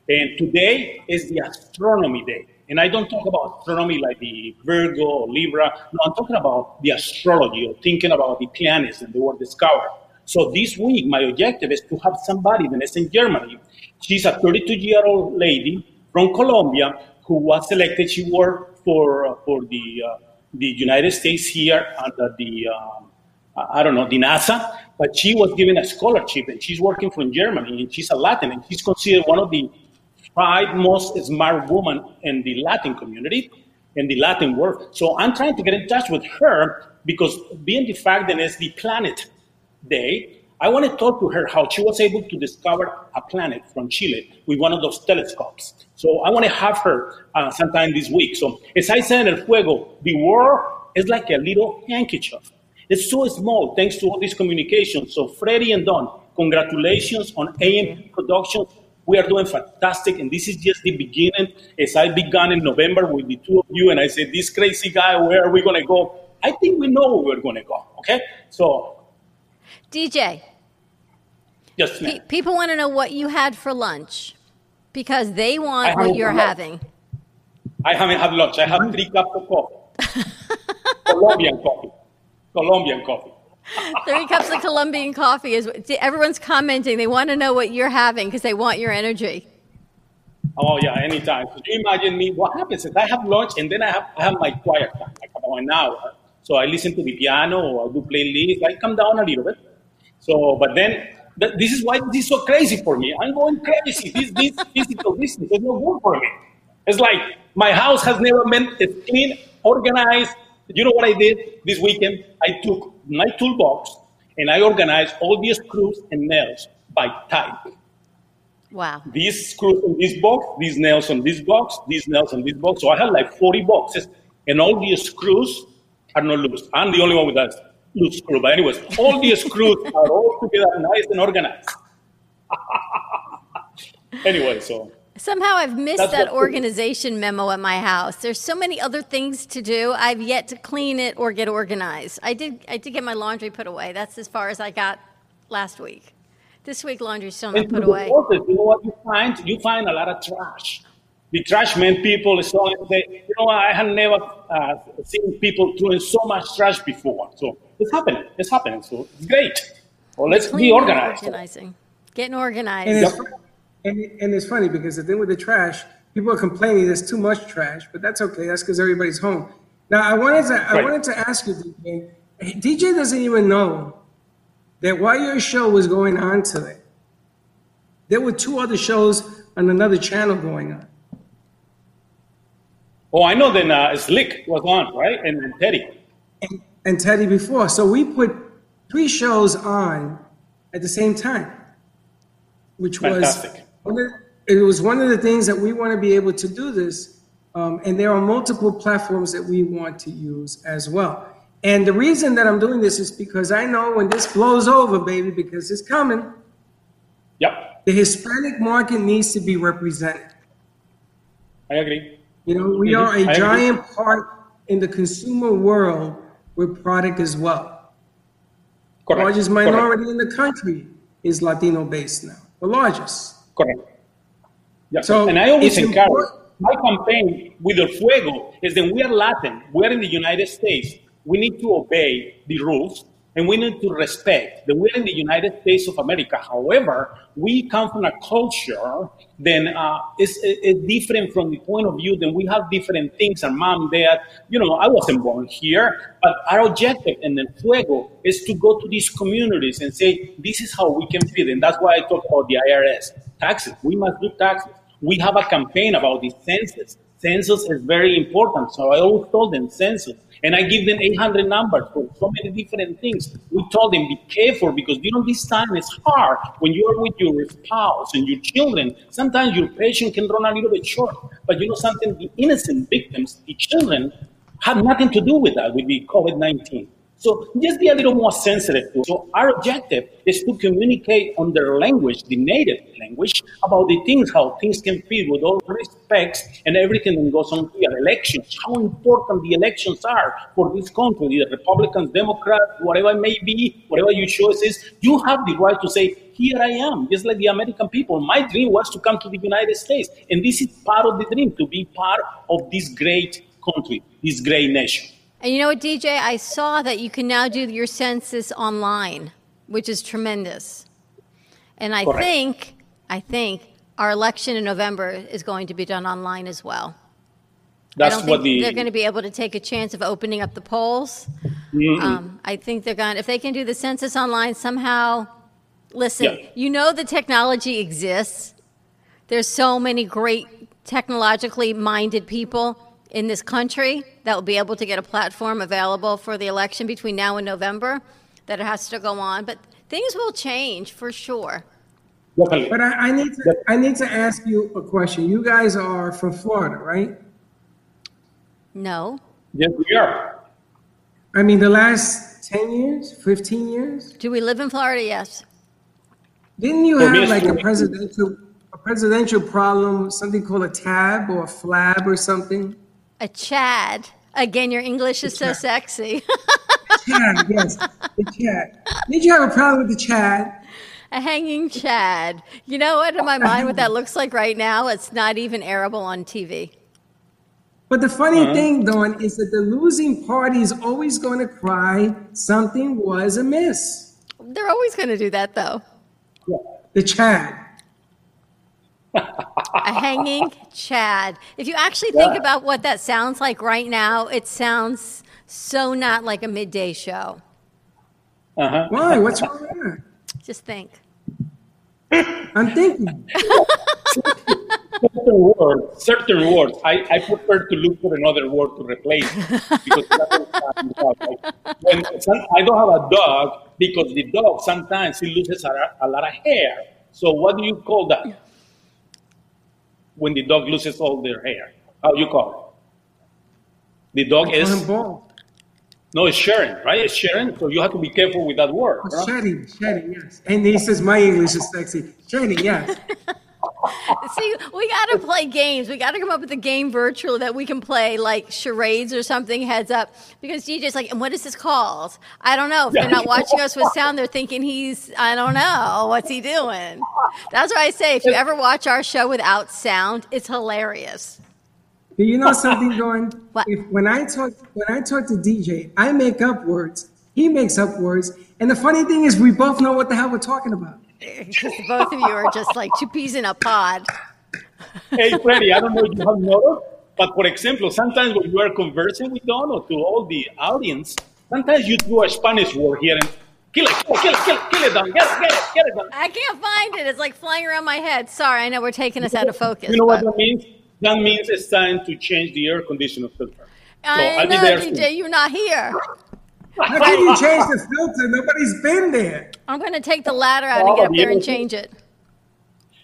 And today is the astronomy day. And I don't talk about astronomy like the Virgo or Libra. No, I'm talking about the astrology or thinking about the planets and they were discovered. So this week, my objective is to have somebody that is in Germany. She's a 32 year old lady from Colombia who was selected. She worked for, uh, for the, uh, the United States here under the, um, I don't know, the NASA, but she was given a scholarship and she's working from Germany and she's a Latin and she's considered one of the five most smart women in the Latin community, in the Latin world. So I'm trying to get in touch with her because being the fact that it's the planet day, I want to talk to her how she was able to discover a planet from Chile with one of those telescopes. So I want to have her uh, sometime this week. So as I said in El Fuego, the world is like a little handkerchief. It's so small thanks to all this communication. So Freddy and Dawn, congratulations on AMP Productions. We are doing fantastic, and this is just the beginning. As I began in November with the two of you, and I said, "This crazy guy, where are we going to go?" I think we know where we're going to go. Okay, so DJ, just pe- people want to know what you had for lunch because they want what you're having. I haven't had lunch. I have mm-hmm. three cups of coffee, Colombian coffee, Colombian coffee. Three cups of Colombian coffee is everyone's commenting. They want to know what you're having because they want your energy. Oh yeah, anytime. Could you imagine me? What happens is I have lunch and then I have I have my quiet time, like about an hour. So I listen to the piano or I do playlist. I come down a little bit. So, but then th- this is why this is so crazy for me. I'm going crazy. This this physical business is no good for me. It's like my house has never been as clean, organized. You know what I did this weekend? I took my toolbox and I organized all these screws and nails by type Wow. these screws in this box, these nails on this box, these nails on this box. So I have like 40 boxes, and all these screws are not loose. I'm the only one with that loose screw. But anyways, all the screws are all together, nice and organized. anyway, so Somehow I've missed that organization memo at my house. There's so many other things to do. I've yet to clean it or get organized. I did I did get my laundry put away. That's as far as I got last week. This week laundry's still not and put away. process, you know what you find? You find a lot of trash. The trash man people always say, you know, what, I have never uh, seen people throwing so much trash before. So it's happening. It's happening. So it's great. Well, let's be organized. Organizing. Getting And organized. it's, and, and it's funny because the thing with the trash, people are complaining there's too much trash, but that's okay. That's because everybody's home. Now, I wanted to I wanted to ask you, DJ. DJ doesn't even know that while your show was going on today, there were two other shows on another channel going on. Oh, I know. Then uh, Slick was on, right? And, and Teddy. and, and Teddy before. So we put three shows on at the same time, which Fantastic. was one of- it was one of the things that we want to be able to do this. Um, and there are multiple platforms that we want to use as well. And the reason that I'm doing this is because I know when this blows over, baby, because it's coming, Yep, the Hispanic market needs to be represented. I agree. You know, we are I a agree. giant part in the consumer world with product as well. Correct. largest Correct. minority in the country is Latino based now. The largest. Correct. Yeah. So and I always encourage important- my campaign with El Fuego is that we are Latin, we are in the United States. We need to obey the rules and we need to respect that we're in the United States of America. However, we come from a culture then uh, is is different from the point of view. Then we have different things. And mom, dad, you know, I wasn't born here, but our objective in El Fuego is to go to these communities and say, this is how we can feed. And that's why I talk about the IRS taxes. We must do taxes. We have a campaign about the census. Census is very important. So I always told them census. And I give them 800 numbers for so many different things. We told them, be careful because during this time it's hard when you are with your spouse and your children. Sometimes your patient can run a little bit short. But you know something? The innocent victims, the children, have nothing to do with that, with the COVID 19. So just be a little more sensitive to it. So our objective is to communicate on their language, the native language, about the things, how things can be with all respects and everything that goes on here. Elections, how important the elections are for this country, the Republicans, Democrats, whatever it may be, whatever your choice is, you have the right to say, here I am, just like the American people. My dream was to come to the United States. And this is part of the dream, to be part of this great country, this great nation. And you know what, DJ? I saw that you can now do your census online, which is tremendous. And I Correct. think, I think our election in November is going to be done online as well. That's I don't what think the they're going to be able to take a chance of opening up the polls. Um, I think they're going. If they can do the census online somehow, listen. Yeah. You know the technology exists. There's so many great technologically minded people in this country that will be able to get a platform available for the election between now and November. That it has to go on, but things will change for sure. But I, I need to I need to ask you a question. You guys are from Florida, right? No. Yes, we are. I mean the last ten years, fifteen years? Do we live in Florida? Yes. Didn't you have like a presidential a presidential problem, something called a tab or a flab or something? A Chad. Again, your English is so sexy. Chad, yes, the Chad. Did you have a problem with the Chad? A hanging Chad. You know what? In my mind, what that looks like right now, it's not even arable on TV. But the funny Uh-huh. thing, Dawn, is that the losing party is always going to cry something was amiss. They're always going to do that, though. Yeah. The Chad. A hanging Chad. If you actually think Yeah. about what that sounds like right now, it sounds so not like a midday show. Uh-huh. Why? What's wrong with that? Just think. I'm thinking. certain words, certain words, I, I prefer to look for another word to replace because that is not like, when some, I don't have a dog because the dog sometimes he loses a, a lot of hair. So what do you call that? When the dog loses all their hair, how you call it? The dog I'm is bald. no, it's sharing, right? It's sharing. So you have to be careful with that word. Oh, huh? shedding, shedding, yes. And he says my English is sexy. Shedding, yes. See, we got to play games. We got to come up with a game virtual that we can play, like charades or something, heads up. Because DJ's like, and what is this called? I don't know. If they're not watching us with sound, they're thinking he's, I don't know, what's he doing? That's why I say, if you ever watch our show without sound, it's hilarious. Do you know something, Dawn? What? If, when I talk when I talk to DJ, I make up words. He makes up words. And the funny thing is, we both know what the hell we're talking about. Because both of you are just like two peas in a pod. hey, Freddy, I don't know if you have noticed, but for example, sometimes when you are conversing with Dawn or to all the audience, sometimes you do a Spanish word here and kill it, kill it, kill it, kill it, kill it, Dawn, get it, get it, get it, Dawn. I can't find it. It's like flying around my head. Sorry, I know we're taking us out of focus. You know what but- that means? That means it's time to change the air conditioner filter. So I I'll be know. DJ, you're not here. How can you change the filter? Nobody's been there. I'm going to take the ladder out and get up there and change it.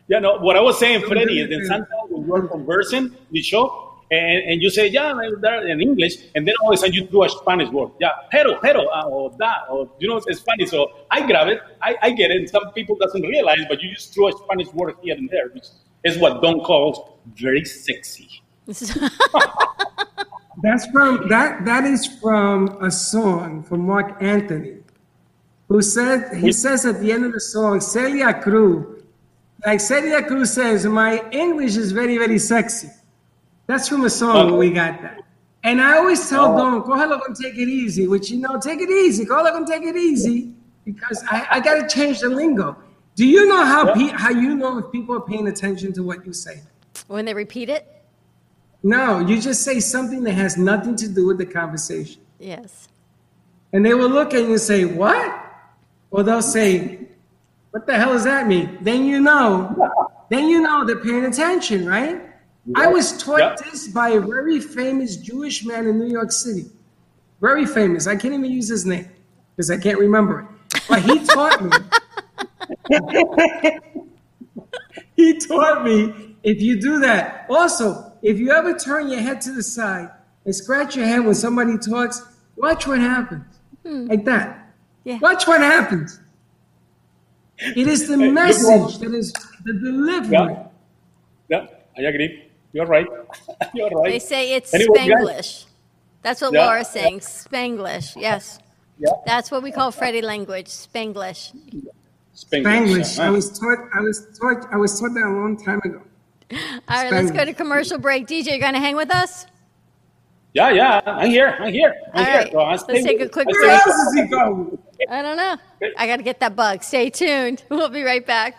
Yeah, no, what I was saying, Freddy, is that sometimes when you are conversing the show and, and you say, yeah, like that in English, and then all of a sudden you do a Spanish word. Yeah, pero, pero, uh, or that, or, you know, it's Spanish. So I grab it, I, I get it, and some people doesn't realize, but you just throw a Spanish word here and there, which is what Dawn calls very sexy. That's from that. That is from a song from Marc Anthony, who said he says at the end of the song, Celia Cruz, like Celia Cruz says, my English is very very sexy. That's from a song oh. where we got that. And I always tell Oh. Dawn, go ahead and take it easy, which you know, take it easy. Go ahead and take it easy because I, I got to change the lingo. Do you know how pe- how you know if people are paying attention to what you say? When they repeat it? No, you just say something that has nothing to do with the conversation. Yes. And they will look at you and say, What? Or they'll say, What the hell does that mean? Then you know, then you know they're paying attention, right? I was taught Yeah. this by a very famous Jewish man in New York City. Very famous. I can't even use his name because I can't remember it. But he taught me. he taught me if you do that. Also, if you ever turn your head to the side and scratch your head when somebody talks, watch what happens. Like that. Yeah. Watch what happens. It is the message that is the delivery. Yeah, yeah, I agree. You're right. You're right. They say it's Anyway, guys- Spanglish. That's what Yeah. Laura's saying. Spanglish. Yes. Yeah. That's what we call Freddy language. Spanglish. Spanglish. Uh, I was taught. I was taught. I was taught that a long time ago. All right, let's go to commercial break. DJ, you going to hang with us? Yeah, yeah, I'm here. I'm here. I'm All here. right, So I let's stay take a quick I Where else is he going? I don't know. I got to get that bug. Stay tuned. We'll be right back.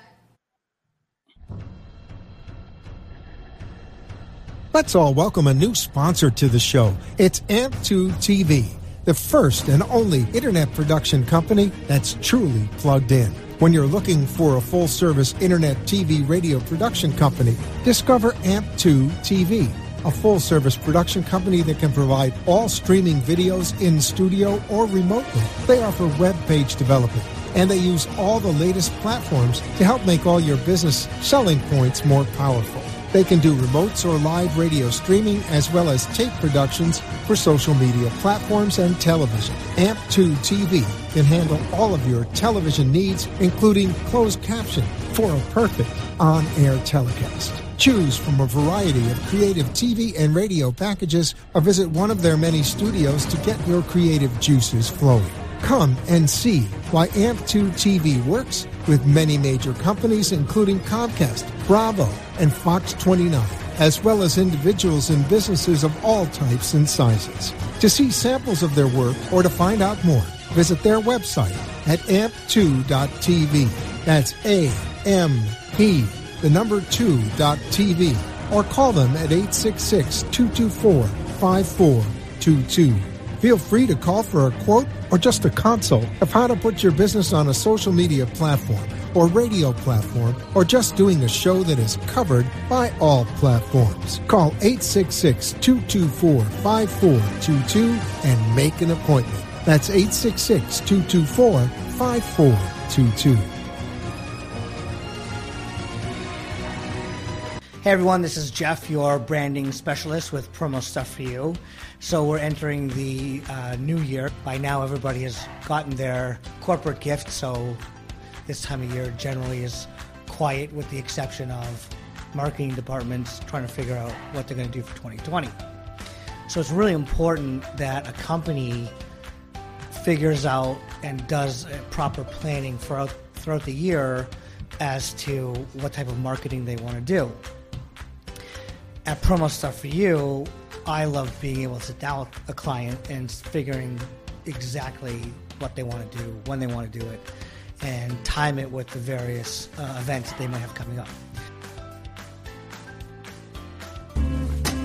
Let's all welcome a new sponsor to the show. It's AMP2 TV, the first and only internet production company that's truly plugged in. When you're looking for a full service internet TV radio production company, discover AMP2 TV, a full service production company that can provide all streaming videos in studio or remotely. They offer web page development and they use all the latest platforms to help make all your business selling points more powerful. They can do remotes or live radio streaming as well as tape productions for social media platforms and television. AMP2 TV can handle all of your television needs, including closed caption for a perfect on air telecast. Choose from a variety of creative TV and radio packages or visit one of their many studios to get your creative juices flowing. Come and see why AMP2 TV works with many major companies, including Comcast, Bravo, and Fox 29, as well as individuals and businesses of all types and sizes. To see samples of their work or to find out more, visit their website at amp2.tv. That's A M P, the number 2.tv, or call them at 866 224 5422. Feel free to call for a quote or just a consult of how to put your business on a social media platform or radio platform or just doing a show that is covered by all platforms. Call 866 224 5422 and make an appointment. That's 866 224 5422. Hey everyone, this is Jeff, your branding specialist with Promo Stuff for You. So we're entering the uh, new year. By now, everybody has gotten their corporate gift, so this time of year generally is quiet, with the exception of marketing departments trying to figure out what they're going to do for 2020. So it's really important that a company figures out and does proper planning throughout throughout the year as to what type of marketing they want to do. At Promo Stuff for You, I love being able to sit down with a client and figuring exactly what they want to do, when they want to do it, and time it with the various uh, events they might have coming up.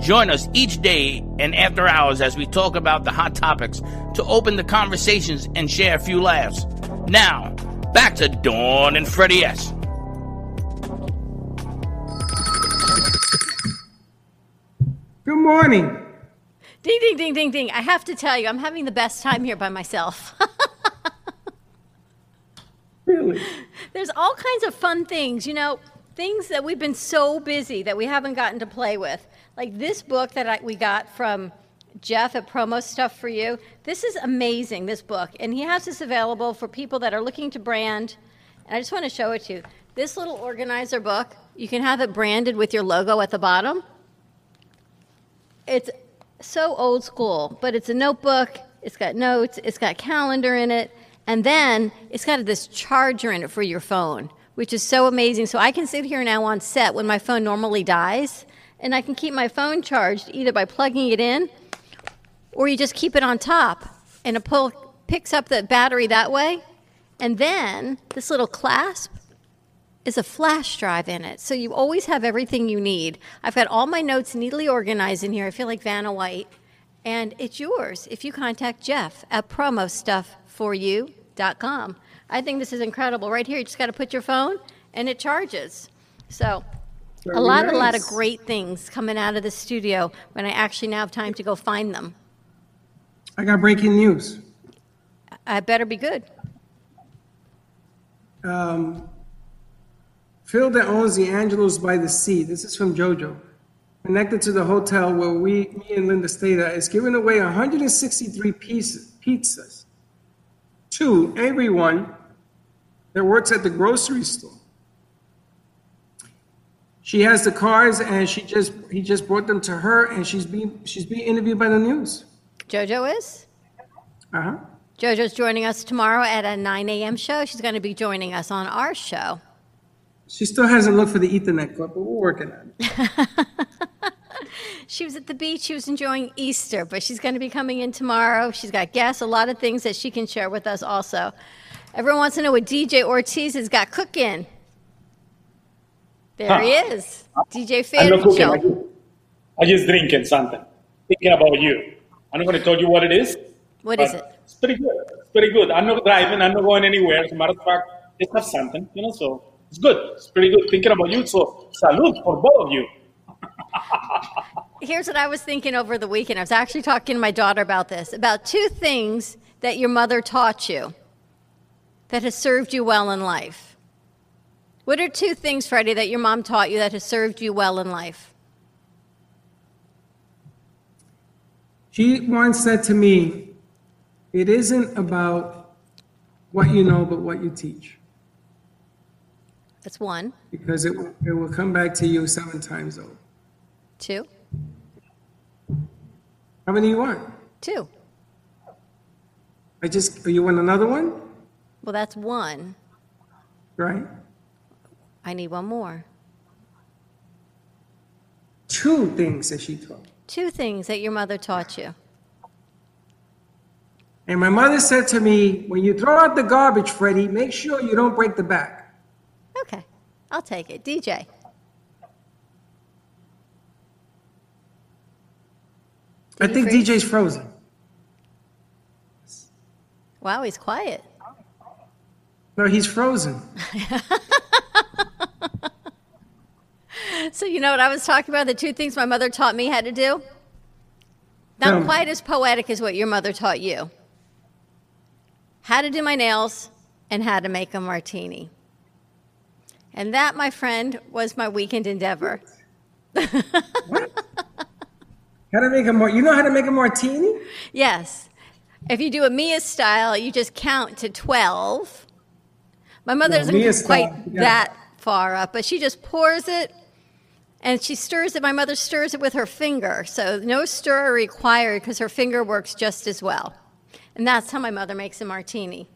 Join us each day and after hours as we talk about the hot topics to open the conversations and share a few laughs. Now, back to Dawn and Freddy S. Good morning. Ding, ding, ding, ding, ding. I have to tell you, I'm having the best time here by myself. really? There's all kinds of fun things, you know, things that we've been so busy that we haven't gotten to play with. Like this book that I, we got from Jeff at Promo Stuff for You. This is amazing, this book. And he has this available for people that are looking to brand. And I just want to show it to you. This little organizer book, you can have it branded with your logo at the bottom. It's so old school, but it's a notebook. It's got notes, it's got calendar in it, and then it's got this charger in it for your phone, which is so amazing. So I can sit here now on set when my phone normally dies, and I can keep my phone charged either by plugging it in or you just keep it on top and it pull, picks up the battery that way. And then this little clasp is a flash drive in it. So you always have everything you need. I've got all my notes neatly organized in here. I feel like Vanna White. And it's yours if you contact Jeff at promostufforyou.com. I think this is incredible. Right here, you just got to put your phone and it charges. So Very a lot, nice. a lot of great things coming out of the studio when I actually now have time to go find them. I got breaking news. I better be good. Um, Phil that owns the Angelos by the Sea, this is from JoJo, connected to the hotel where we, me and Linda stayed at, is giving away 163 pieces, pizzas to everyone that works at the grocery store. She has the cards, and she just he just brought them to her, and she's being she's being interviewed by the news. JoJo is? Uh huh. JoJo's joining us tomorrow at a 9 a.m. show. She's going to be joining us on our show. She still hasn't looked for the Ethernet cord, but we're working on it. She was at the beach. She was enjoying Easter, but she's going to be coming in tomorrow. She's got guests, a lot of things that she can share with us also. Everyone wants to know what DJ Ortiz has got cooking. There Huh. he is, DJ I'm not Fan cooking. I Show. just, just drinking something. Thinking about you. I'm not going to tell you what it is. What is it? It's pretty good. It's pretty good. I'm not driving. I'm not going anywhere. As a matter of fact, just have something, you know. So it's good. It's pretty good. Thinking about you. So salute for both of you. Here's what I was thinking over the weekend. I was actually talking to my daughter about this about two things that your mother taught you that has served you well in life. What are two things, Freddy, that your mom taught you that has served you well in life? She once said to me, It isn't about what you know, but what you teach. That's one. Because it, will- it will come back to you seven times over. Two. How many you want? Two. I just, you want another one? Well, that's one. Right? I need one more. Two things that she taught. Two things that your mother taught you. And my mother said to me, When you throw out the garbage, Freddy, make sure you don't break the back. Okay, I'll take it. DJ. I Did he think freeze? DJ's frozen. Wow, he's quiet. No, he's frozen. So, you know what I was talking about? The two things my mother taught me how to do? Not quite as poetic as what your mother taught you. How to do my nails and how to make a martini. And that, my friend, was my weekend endeavor. How to make a mar- You know how to make a martini? Yes. If you do a Mia style, you just count to 12. My mother No, doesn't Mia go style, quite yeah. that far up, but she just pours it and she stirs it. My mother stirs it with her finger. So no stir required because her finger works just as well. And that's how my mother makes a martini.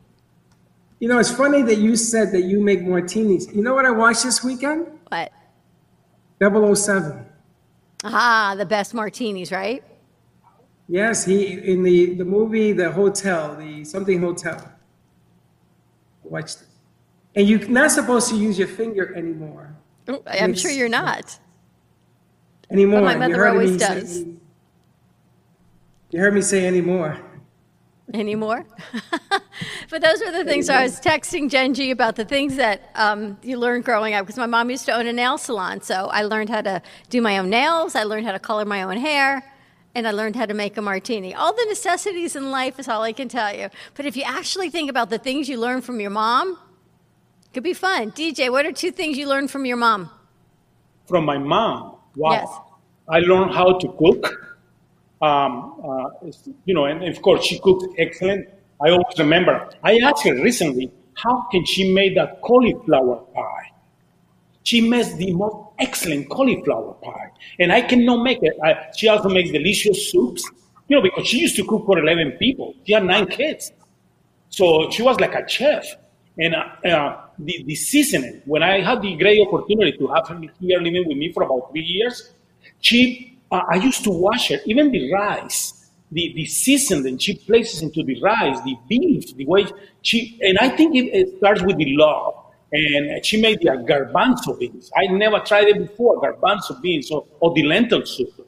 You know, it's funny that you said that you make martinis. You know what I watched this weekend? What? 007. Ah, the best martinis, right? Yes, he in the the movie The Hotel, the something hotel. Watched it. And you're not supposed to use your finger anymore. I'm sure you're not. Anymore. But my You mother heard always me say- does. you heard me say anymore. anymore. but those were the things I was texting Genji about the things that um, you learned growing up because my mom used to own a nail salon. So I learned how to do my own nails, I learned how to color my own hair, and I learned how to make a martini. All the necessities in life is all I can tell you. But if you actually think about the things you learn from your mom, it could be fun. DJ, what are two things you learned from your mom? From my mom. Wow. Yes. I learned how to cook. Um, uh, you know, and of course she cooked excellent. I always remember. I asked her recently, how can she make that cauliflower pie? She makes the most excellent cauliflower pie, and I cannot make it. I, she also makes delicious soups. You know, because she used to cook for eleven people. She had nine kids, so she was like a chef. And uh, uh, the, the seasoning, when I had the great opportunity to have her here living with me for about three years, she, uh, I used to wash it, even the rice, the, the seasoning she places into the rice, the beef, the way she, and I think it, it starts with the love. And she made the garbanzo beans. I never tried it before, garbanzo beans or, or the lentil soup.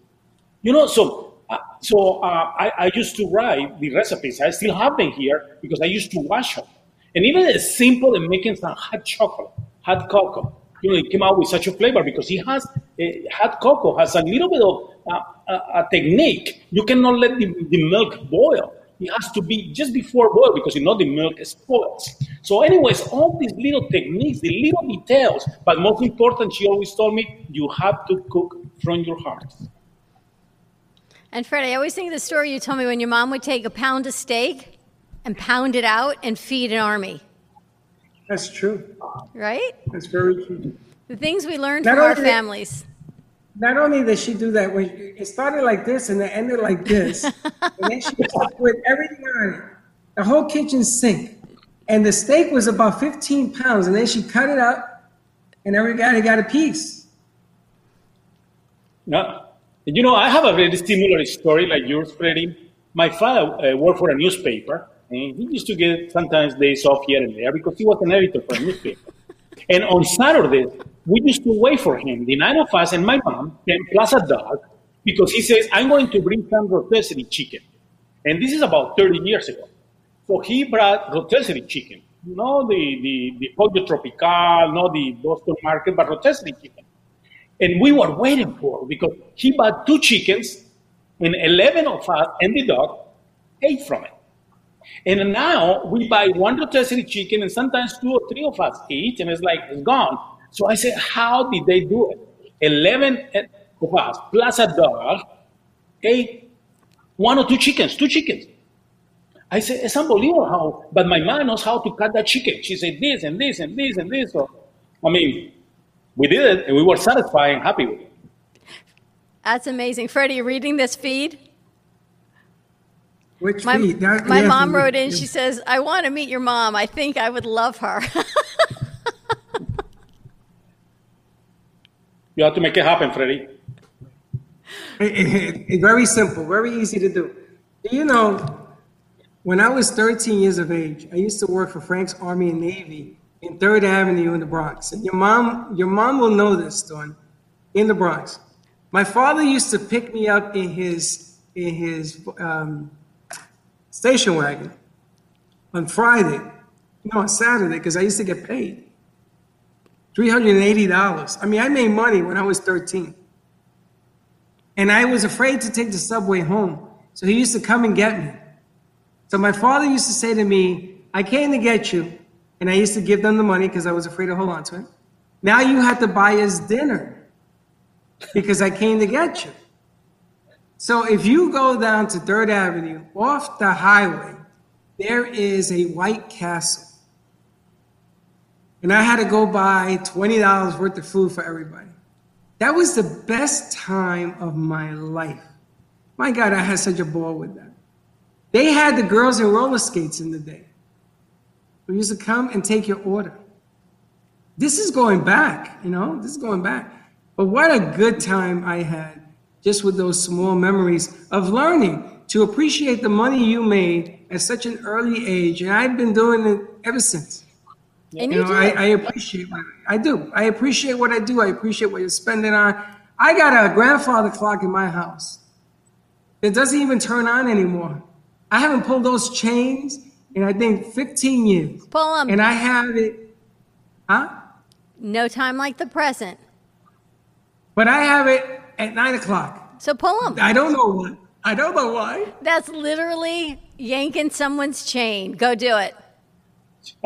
You know, so uh, so uh, I, I used to write the recipes. I still have them here because I used to wash them. And even as simple as making some hot chocolate, hot cocoa, you know, it came out with such a flavor because he has uh, hot cocoa has a little bit of uh, a, a technique. You cannot let the, the milk boil. It has to be just before boil because you know the milk spoils. So, anyways, all these little techniques, the little details, but most important, she always told me, you have to cook from your heart. And Fred, I always think of the story you told me when your mom would take a pound of steak and pound it out and feed an army, That's true. right? That's very true. The things we learned Not from our only- families. Not only did she do that, when it started like this and it ended like this, and then she put everything on it, the whole kitchen sink, and the steak was about 15 pounds, and then she cut it up, and everybody got a piece. No. You know, I have a very similar story like yours, Freddy. My father uh, worked for a newspaper, and he used to get sometimes days off here and there because he was an editor for a newspaper. and on Saturdays, we used to wait for him, the nine of us and my mom, and plus a dog, because he says, I'm going to bring some rotisserie chicken. And this is about 30 years ago. So he brought rotisserie chicken, not the, the, the pollo tropical, not the Boston market, but rotisserie chicken. And we were waiting for because he bought two chickens, and 11 of us and the dog ate from it. And now we buy one rotisserie chicken, and sometimes two or three of us eat, and it's like, it's gone. So I said, how did they do it? 11 eh, of us plus a dog ate one or two chickens, two chickens. I said, it's unbelievable how, but my mom knows how to cut that chicken. She said this and this and this and this. So, I mean, we did it and we were satisfied and happy with it. That's amazing. Freddy, reading this feed? Which My, feed? That- my yeah, mom feed. wrote in, she says, I want to meet your mom. I think I would love her. You have to make it happen, Freddy. It- it- it's very simple, very easy to do. Do you know, when I was 13 years of age, I used to work for Frank's Army and Navy in Third Avenue in the Bronx. And your mom, your mom will know this, Dawn, in the Bronx. My father used to pick me up in his in his um, station wagon on Friday, No, on Saturday, because I used to get paid. $380. I mean, I made money when I was 13. And I was afraid to take the subway home. So he used to come and get me. So my father used to say to me, I came to get you. And I used to give them the money because I was afraid to hold on to it. Now you have to buy us dinner because I came to get you. So if you go down to Third Avenue off the highway, there is a White Castle. And I had to go buy $20 worth of food for everybody. That was the best time of my life. My God, I had such a ball with that. They had the girls in roller skates in the day. We used to come and take your order. This is going back, you know, this is going back. But what a good time I had just with those small memories of learning to appreciate the money you made at such an early age. And I've been doing it ever since. And you know, do I. I appreciate what I do. I appreciate what I do. I appreciate what you're spending on. I got a grandfather clock in my house. It doesn't even turn on anymore. I haven't pulled those chains in I think 15 years. Pull 'em. And I have it, huh? No time like the present. But I have it at nine o'clock. So pull them. I don't know why. I don't know why. That's literally yanking someone's chain. Go do it.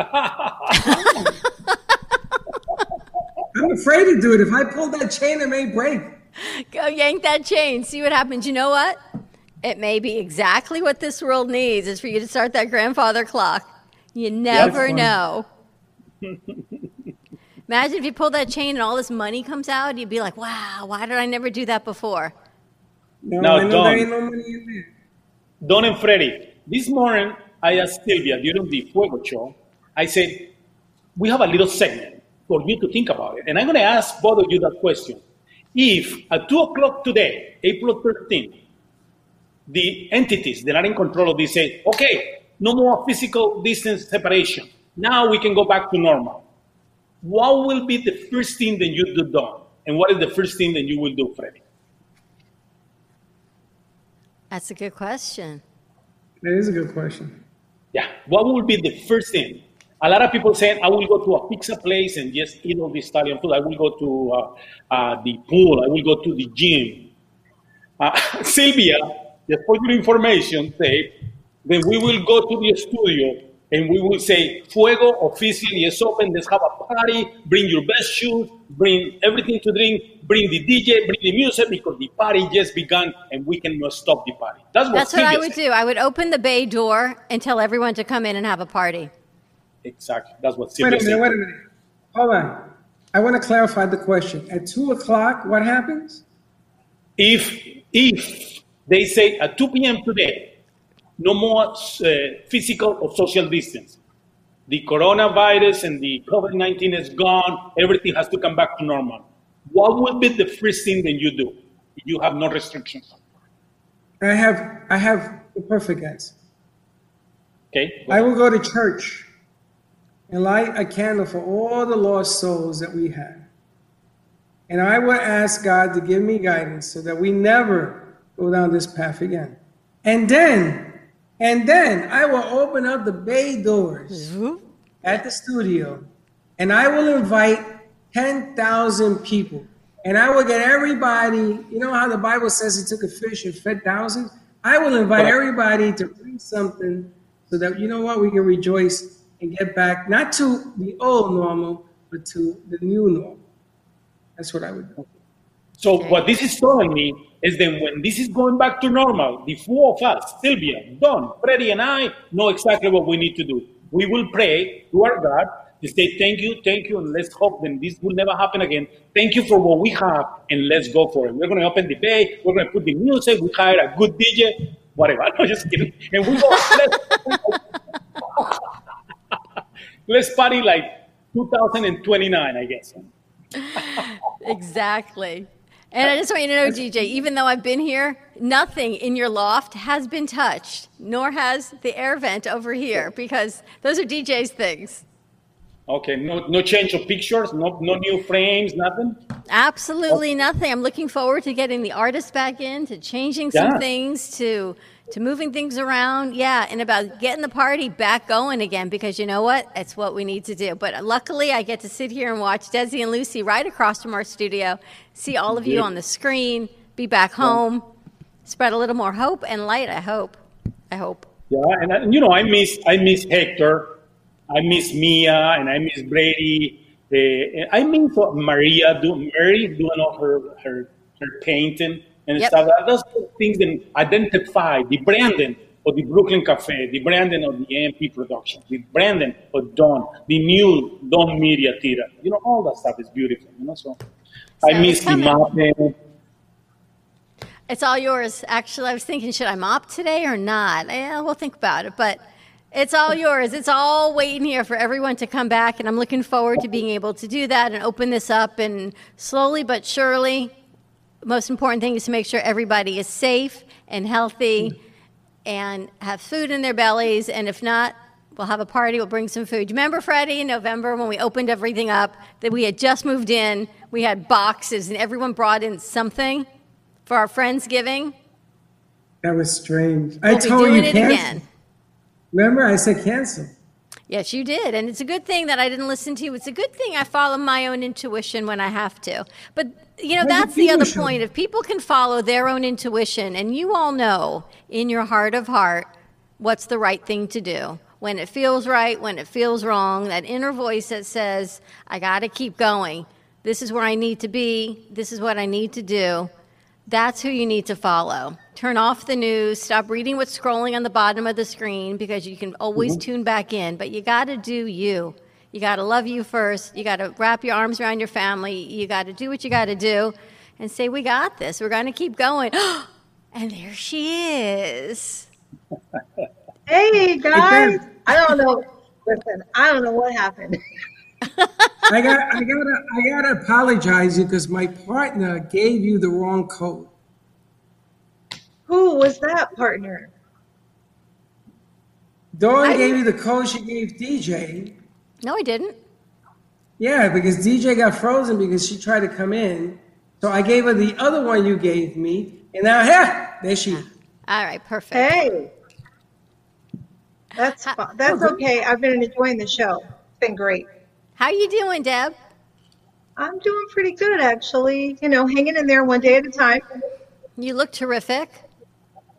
I'm afraid to do it. If I pull that chain, it may break. Go yank that chain. See what happens. You know what? It may be exactly what this world needs is for you to start that grandfather clock. You never know. Imagine if you pull that chain and all this money comes out, you'd be like, wow, why did I never do that before? No, Now, I know Dawn. there ain't no money in there. Dawn and Freddy, this morning I asked Sylvia during the Fuego show, I said, we have a little segment for you to think about it. And I'm going to ask both of you that question. If at 2 o'clock today, April 13th, the entities that are in control of this say, okay, no more physical distance separation. Now we can go back to normal. What will be the first thing that you do, Dawn? And what is the first thing that you will do, Freddy? That's a good question. That is a good question. Yeah. What will be the first thing? A lot of people saying, I will go to a pizza place and just eat all this Italian food. I will go to uh, uh, the pool. I will go to the gym. Uh, Sylvia, just for your information, say, then we will go to the studio and we will say, Fuego officially is open. Let's have a party. Bring your best shoes. Bring everything to drink. Bring the DJ. Bring the music because the party just began and we cannot stop the party. That's what That's what I would said. do. I would open the bay door and tell everyone to come in and have a party. Exactly. That's what Wait a minute, said. wait a minute. Hold on. I want to clarify the question. At two o'clock, what happens? if if they say at 2 p.m. today, no more uh, physical or social distance, the coronavirus and the COVID 19 is gone, everything has to come back to normal. What would be the first thing that you do if you have no restrictions? I have I have the perfect answer. Okay? I will go to church and light a candle for all the lost souls that we have. And I will ask God to give me guidance so that we never go down this path again. And then, and then I will open up the bay doors at the studio and I will invite 10,000 people. And I will get everybody, you know how the Bible says he took a fish and fed thousands? I will invite everybody to bring something so that, you know what, we can rejoice and get back, not to the old normal, but to the new normal. That's what I would do. So what this is telling me is that when this is going back to normal, the four of us, Sylvia, Dawn, Freddy, and I, know exactly what we need to do. We will pray to our God to say thank you, thank you, and let's hope that this will never happen again. Thank you for what we have, and let's go for it. We're going to open the bay. We're going to put the music. We hire a good DJ, whatever. Just kidding. And we go. Let's, let's party like 2029, I guess. Exactly. And I just want you to know, DJ, even though I've been here, nothing in your loft has been touched, nor has the air vent over here, because those are DJ's things. Okay, no, no change of pictures, no, no new frames, nothing. Absolutely nothing. I'm looking forward to getting the artist back in, to changing some Yeah. things, to to moving things around, yeah, and about getting the party back going again because you know what? It's what we need to do. But luckily, I get to sit here and watch Desi and Lucy right across from our studio, see all of you on the screen, be back home, spread a little more hope and light, I hope. I hope. Yeah, and, uh, you know, I miss I miss Hector, I miss Mia, and I miss Brady. Uh, I miss Maria, do, Mary doing all her her, her painting and Yep. stuff. Those things that identify the branding of the Brooklyn Cafe, the branding of the AMP production, the branding of Dawn, the new Dawn Media Theater. You know, all that stuff is beautiful. You know, so, I miss it's the mapping. It's all yours. Actually, I was thinking, should I mop today or not? Eh, we'll think about it. But it's all yours. It's all waiting here for everyone to come back. And I'm looking forward to being able to do that and open this up. And slowly but surely, most important thing is to make sure everybody is safe and healthy mm. and have food in their bellies. And if not, we'll have a party. We'll bring some food. You remember, Freddy, in November when we opened everything up, that we had just moved in, we had boxes, and everyone brought in something for our Friendsgiving. That was strange. I We'll be told you cancel. again. Remember, I said cancel. Yes, you did. And it's a good thing that I didn't listen to you. It's a good thing I follow my own intuition when I have to. But, you know, that's the other point. If people can follow their own intuition, and you all know in your heart of heart what's the right thing to do, when it feels right, when it feels wrong, that inner voice that says, I got to keep going. This is where I need to be. This is what I need to do. That's who you need to follow. Turn off the news, stop reading what's scrolling on the bottom of the screen because you can always tune back in, but you got to do you. You got to love you first. You got to wrap your arms around your family. You got to do what you got to do and say, We got this. We're going to keep going. and there she is. Hey guys, I don't know. Listen, I don't know what happened. I got, I gotta, I gotta apologize because my partner gave you the wrong code. Who was that partner? Dawn I- gave you the code she gave DJ. No, I didn't. Yeah, because DJ got frozen because she tried to come in. So I gave her the other one you gave me, and now here, there she is. All right, perfect. Hey, that's fu- that's okay. I've been enjoying the show. It's been great. How you doing, Deb? I'm doing pretty good, actually. You know, hanging in there one day at a time. You look terrific.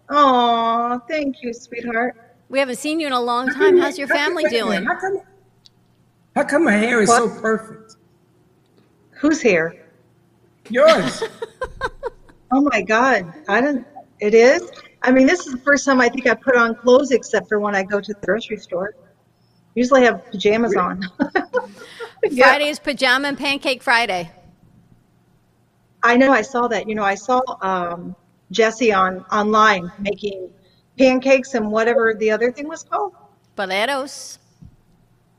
Oh, thank you, sweetheart. We haven't seen you in a long time. How's your family wait a minute, doing? How come, my hair is so perfect? Who's hair? Yours. Oh my God, I don't. It is. I mean, this is the first time I think I put on clothes except for when I go to the grocery store. Usually I have pajamas on. Yeah. Friday is Pajama and Pancake Friday. I know. I saw that. You know, I saw um, Jesse on online making pancakes and whatever the other thing was called. Boleros.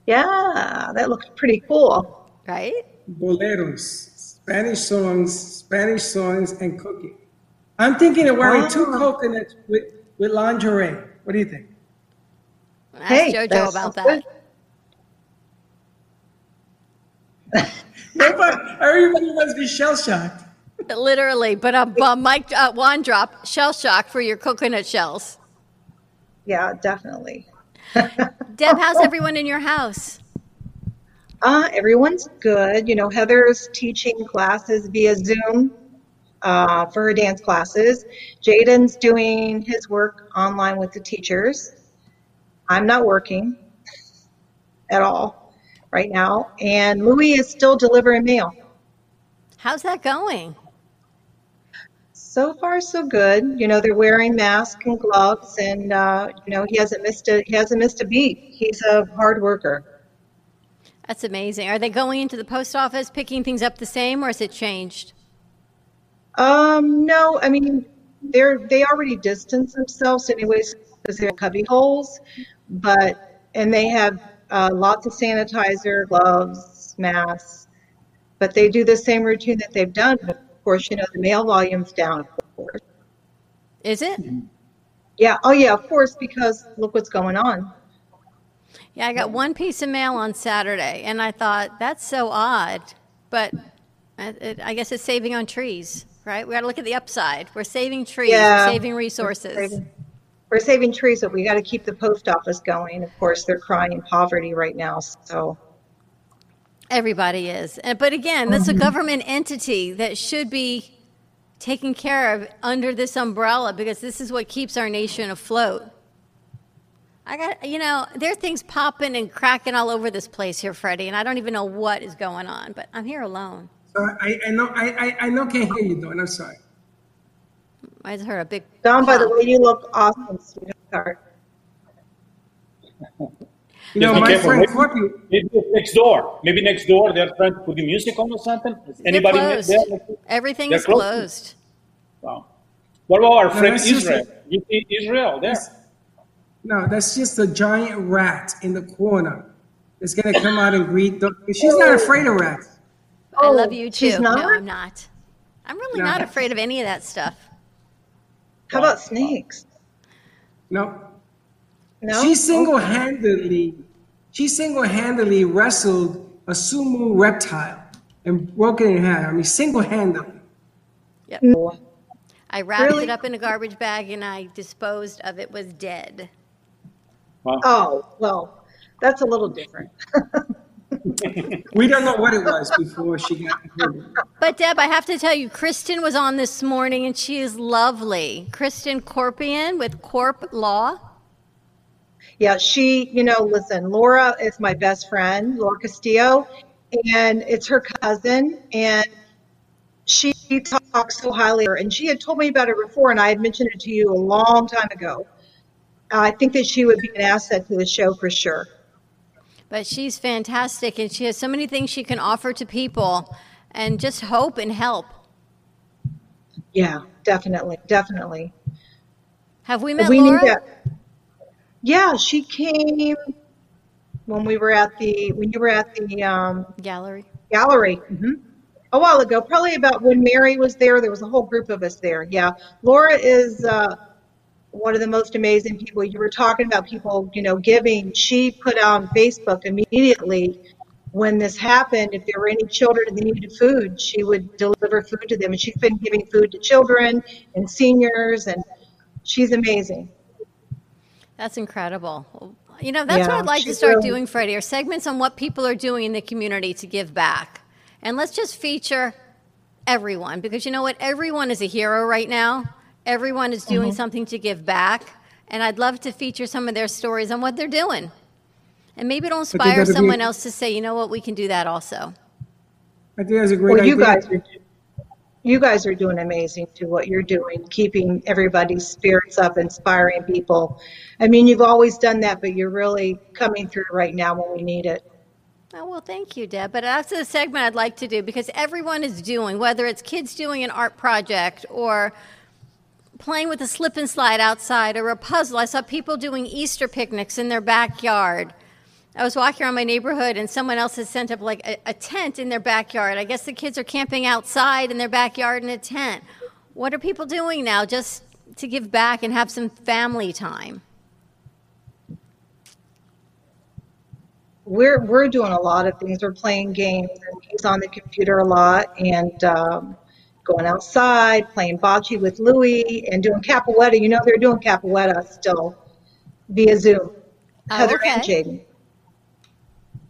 Yeah, that looks pretty cool. Right? Boleros, Spanish songs, Spanish songs, and cooking. I'm thinking of wearing two coconuts with, with lingerie. What do you think? Ask Hey, JoJo about that. good. Nobody, everybody must be shell shocked. Literally, but a, a mic uh, one drop shell shock for your coconut shells. Yeah, definitely. Deb, how's everyone in your house? Uh, everyone's good. You know, Heather's teaching classes via Zoom uh, for her dance classes. Jaden's doing his work online with the teachers. I'm not working at all right now. And Louis is still delivering mail. How's that going? So far, so good. You know, they're wearing masks and gloves, and uh, you know, he hasn't missed a he hasn't missed a beat. He's a hard worker. That's amazing. Are they going into the post office, picking things up the same, or has it changed? Um, no, I mean, they're they already distance themselves anyways because they're cubby holes, but and they have uh, lots of sanitizer, gloves, masks, but they do the same routine that they've done. Course, you know, the mail volume's down. Of course, Is it? yeah. Oh, yeah. Of course, because look what's going on. Yeah, I got one piece of mail on Saturday, and I thought that's so odd, but I guess it's saving on trees, right? We got to look at the upside. We're saving trees, Yeah. we're saving resources. Saving- we're saving trees, but we got to keep the post office going. Of course, they're crying poverty right now. So Everybody is. Uh, but again, that's a mm-hmm. government entity that should be taken care of under this umbrella because this is what keeps our nation afloat. I got, you know, there are things popping and cracking all over this place here, Freddy, and I don't even know what is going on, but I'm here alone. So I, I know I, I, I know can't hear you, Dawn. I'm sorry. I just heard a big. Dawn, by the way, you look awesome, sweetheart. You know, my careful. friend Maybe- Corky, Maybe next door. Maybe next door they're trying to put the music on or something. Is They're anybody closed. there? Everything They're is closed. closed. Wow. What about our No, friend that's just Israel? You see Israel there. no, that's just a giant rat in the corner. It's gonna come out and greet. The, she's not oh. afraid of rats. I love oh, you too. she's not? No, I'm not. I'm really No. not afraid of any of that stuff. How about snakes? No, No. she single-handedly, she single-handedly wrestled a sumo reptile and broke it in half. I mean, single-handedly. Yep. Oh, I wrapped Really? it up in a garbage bag and I disposed of it was dead. Wow. Oh, well, that's a little different. We don't know what it was before she got hurt. But Deb, I have to tell you, Kristen was on this morning and she is lovely. Kristen Corpian with Corp Law. Yeah, she, you know, listen, Laura is my best friend, Laura Castillo, and it's her cousin, and she talks so highly of her. And she had told me about it before, and I had mentioned it to you a long time ago. I think that she would be an asset to the show for sure. But she's fantastic and she has so many things she can offer to people and just hope and help. Yeah, definitely, definitely. Have we met we Laura? need that. Yeah, she came when we were at the when you were at the um, Gallery. gallery hmm a while ago, probably about when Mary was there. There was a whole group of us there. Yeah, Laura is uh, one of the most amazing people. You were talking about people, you know, giving. She put on Facebook immediately when this happened. If there were any children that needed food, she would deliver food to them, and she's been giving food to children and seniors, and she's amazing. That's incredible. You know, that's what I'd like to start really- doing, Freddy, are segments on what people are doing in the community to give back. And let's just feature everyone because you know what? Everyone is a hero right now. Everyone is doing Mm-hmm. something to give back. And I'd love to feature some of their stories on what they're doing. And maybe it'll inspire gotta be- someone else to say, you know what, we can do that also. I think that's a great Well, you idea. guys are you guys are doing amazing to what you're doing, keeping everybody's spirits up, inspiring people. I mean, you've always done that, but you're really coming through right now when we need it. Oh, well, thank you, Deb. But that's the segment I'd like to do because everyone is doing, whether it's kids doing an art project or playing with a slip and slide outside or a puzzle. I saw people doing Easter picnics in their backyard. I was walking around my neighborhood and someone else had sent up like a, a tent in their backyard. I guess the kids are camping outside in their backyard in a tent. What are people doing now just to give back and have some family time? We're we're doing a lot of things. We're playing games, and he's on the computer a lot, and um, going outside, playing bocce with Louie, and doing capoeira. You know, they're doing capoeira still via Zoom. Heather and okay. Jaden.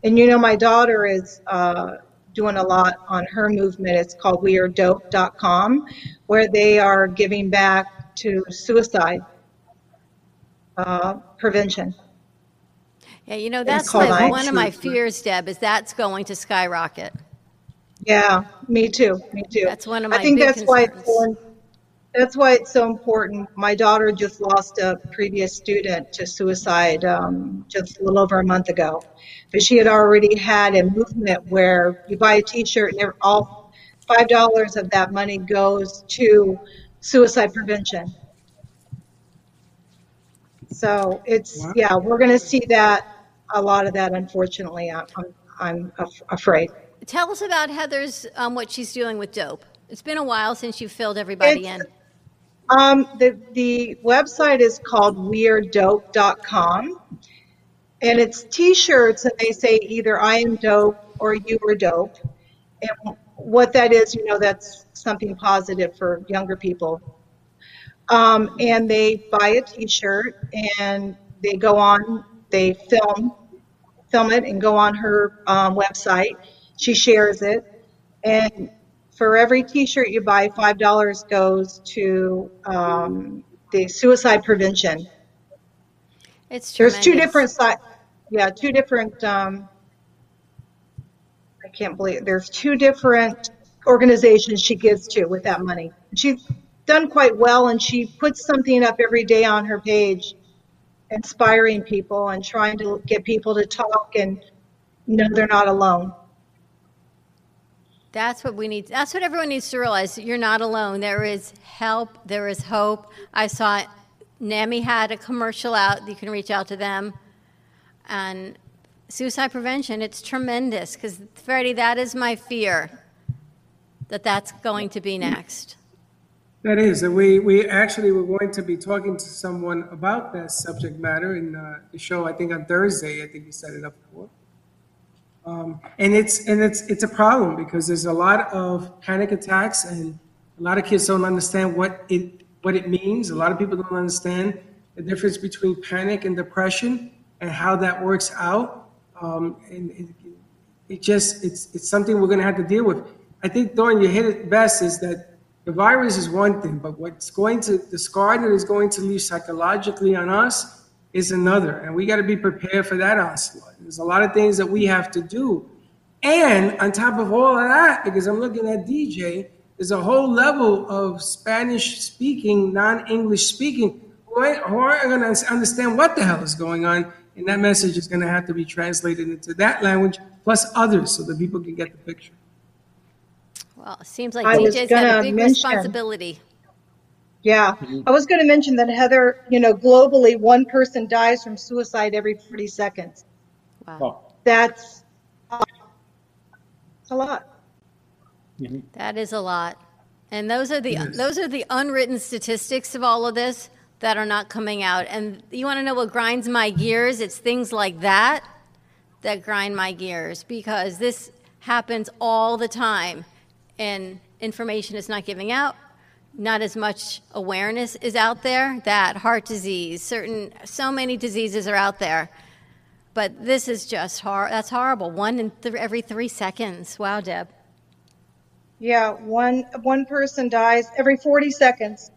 And you know, my daughter is uh, doing a lot on her movement. It's called wearedope.com, where they are giving back to suicide uh, prevention. Yeah, you know, that's my, one of my fears, Deb, is that's going to skyrocket. Yeah, me too. Me too. That's one of my I think that's why it's concerns. so, that's why it's so important. My daughter just lost a previous student to suicide um, just a little over a month ago, but she had already had a movement where you buy a T-shirt and all five dollars of that money goes to suicide prevention. So it's Wow. yeah, we're going to see that a lot of that. Unfortunately, I'm I'm, I'm af- afraid. Tell us about Heather's, um, what she's doing with dope. It's been a while since you filled everybody It's- in. Um, the the website is called wearedope.com, and it's T-shirts, and they say either "I am dope" or "You are dope." And what that is, you know, that's something positive for younger people. um, and they buy a T-shirt and they go on, they film, film it and go on her um, website. She shares it, and for every T-shirt you buy, five dollars goes to um, the suicide prevention. It's There's two different sides. Yeah, two different. Um, I can't believe there's two different organizations she gives to with that money. She's done quite well, and she puts something up every day on her page, inspiring people and trying to get people to talk and know they're not alone. That's what we need. That's what everyone needs to realize. You're not alone. There is help. There is hope. I saw NAMI had a commercial out. You can reach out to them. And suicide prevention, it's tremendous because, Freddy, that is my fear that that's going to be next. That is, and we, we actually were going to be talking to someone about that subject matter in uh, the show, I think on Thursday, I think you set it up for. Um, and it's, and it's, it's a problem because there's a lot of panic attacks and a lot of kids don't understand what it, what it means. A lot of people don't understand the difference between panic and depression and how that works out. Um, and it, it just, it's, it's something we're going to have to deal with. I think, Dawn, you hit it best is that the virus is one thing, but what's going to, the scar that is going to leave psychologically on us is another. And we got to be prepared for that onslaught. There's a lot of things that we have to do. And on top of all of that, because I'm looking at DJ, there's a whole level of Spanish speaking, non English speaking, who aren't going to understand what the hell is going on. And that message is going to have to be translated into that language plus others so that people can get the picture. Well, it seems like I was DJ's got gonna a big mention- responsibility. Yeah, I was going to mention that Heather, you know, globally, one person dies from suicide every 40 seconds. Oh. That's a lot. That is a lot. And those are the those are the unwritten statistics of all of this that are not coming out. And you want to know what grinds my gears? It's things like that that grind my gears because this happens all the time and information is not giving out. Not as much awareness is out there that heart disease, certain so many diseases are out there. But this is just hor- that's horrible. One in th- every 3 seconds. Wow, Deb. Yeah, one one person dies every 40 seconds.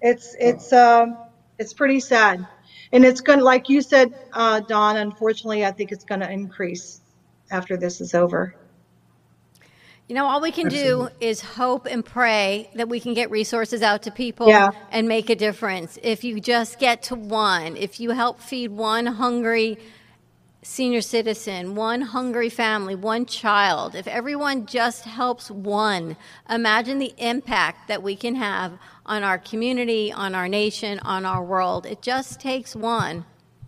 It's it's um it's pretty sad, and it's gonna like you said, uh, Dawn. Unfortunately, I think it's gonna increase after this is over. You know, all we can do is hope and pray that we can get resources out to people Yeah. and make a difference. If you just get to one, if you help feed one hungry senior citizen, one hungry family, one child, if everyone just helps one, imagine the impact that we can have on our community, on our nation, on our world. It just takes one.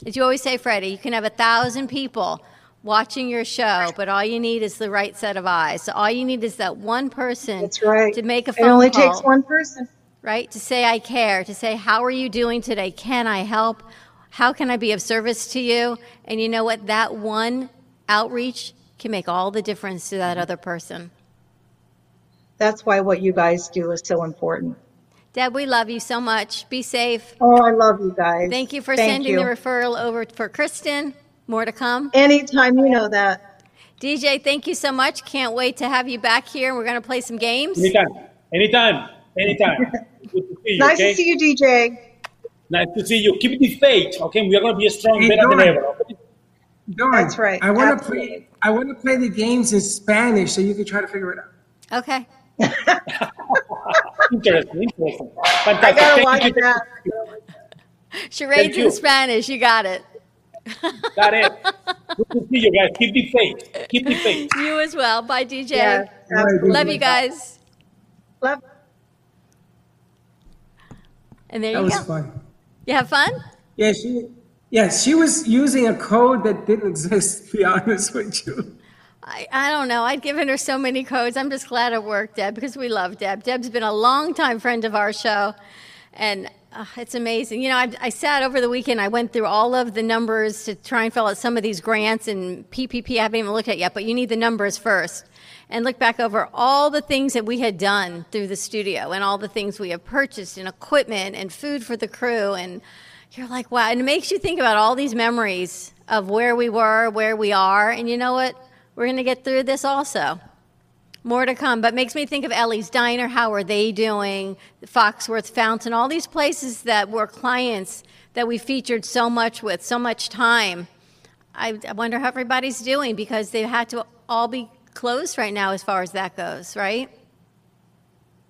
As you always say, Freddy, you can have a thousand people watching your show, but all you need is the right set of eyes. So all you need is that one person That's right. to make a phone. call. It only call takes one person. right? To say I care, to say how are you doing today? Can I help? How can I be of service to you? And you know what? That one outreach can make all the difference to that other person. That's why what you guys do is so important. Deb, we love you so much. Be safe. Oh, I love you guys. Thank you for Thank sending you. the referral over for Kristen. More to come. Anytime, you know that. DJ, thank you so much. Can't wait to have you back here. We're going to play some games. Anytime, anytime, anytime. Good to see you. Nice okay? to see you, DJ. Nice to see you. Keep the faith, okay? We are gonna be a strong, Hey, better than ever. Okay? Dawn, That's right. I want to play. I want to play the games in Spanish so you can try to figure it out. Okay. Interesting, interesting. I Fantastic. gotta Thank watch you. that. Charades Thank in you. Spanish. You got it. Got it. Good to see you guys. Keep the faith. Keep the faith. You as well. Bye, DJ. Yes. Love you guys. Love. And there That you was fun. You have fun? Yeah, she. Yes, she was using a code that didn't exist. To be honest with you. I, I don't know. I'd given her so many codes. I'm just glad it worked, Deb, because we love Deb. Deb's been a longtime friend of our show. And Uh, it's amazing. You know, I, I, sat over the weekend. I went through all of the numbers to try and fill out some of these grants and PPP. I haven't even looked at yet, but you need the numbers first. And look back over all the things that we had done through the studio and all the things we have purchased and equipment and food for the crew. And you're like, wow. And it makes you think about all these memories of where we were, where we are. And you know what? We're going to get through this also. More to come, but makes me think of Ellie's Diner. How are they doing? Foxworth Fountain, all these places that were clients that we featured so much with, so much time. I, I wonder how everybody's doing because they had to all be closed right now as far as that goes, right?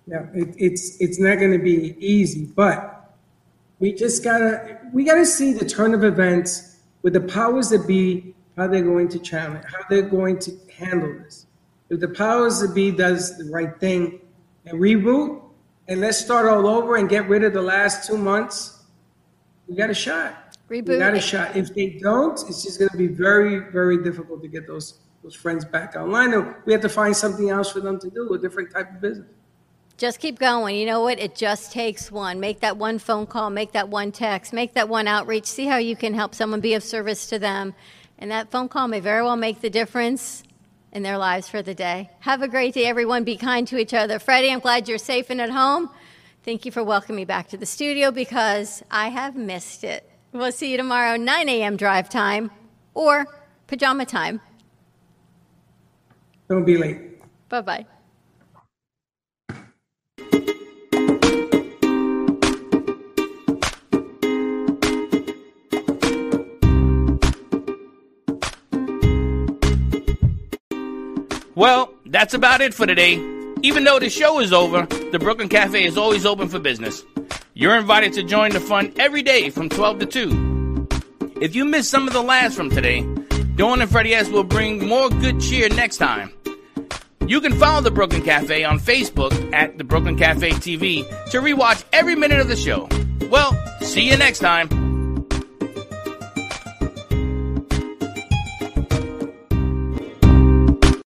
Yeah, it, it's it's not going to be easy, but we just gotta we gotta see the turn of events with the powers that be, how they're going to challenge, how they're going to handle this. If the powers that be does the right thing and reboot, and let's start all over and get rid of the last two months, we got a shot. Reboot. We got a shot. If they don't, it's just going to be very, very difficult to get those those friends back online. And we have to find something else for them to do, a different type of business. Just keep going. You know what? It just takes one. Make that one phone call, make that one text, make that one outreach. See how you can help someone be of service to them. And that phone call may very well make the difference in their lives for the day. Have a great day, everyone. Be kind to each other. Freddy, I'm glad you're safe and at home. Thank you for welcoming me back to the studio because I have missed it. We'll see you tomorrow, 9 a.m. drive time or pajama time. Don't be late. Bye bye. Well, that's about it for today. Even though the show is over, the Brooklyn Cafe is always open for business. You're invited to join the fun every day from 12 to 2. If you missed some of the laughs from today, Dawn and Freddy S will bring more good cheer next time. You can follow the Brooklyn Cafe on Facebook at the Brooklyn Cafe TV to rewatch every minute of the show. Well, see you next time.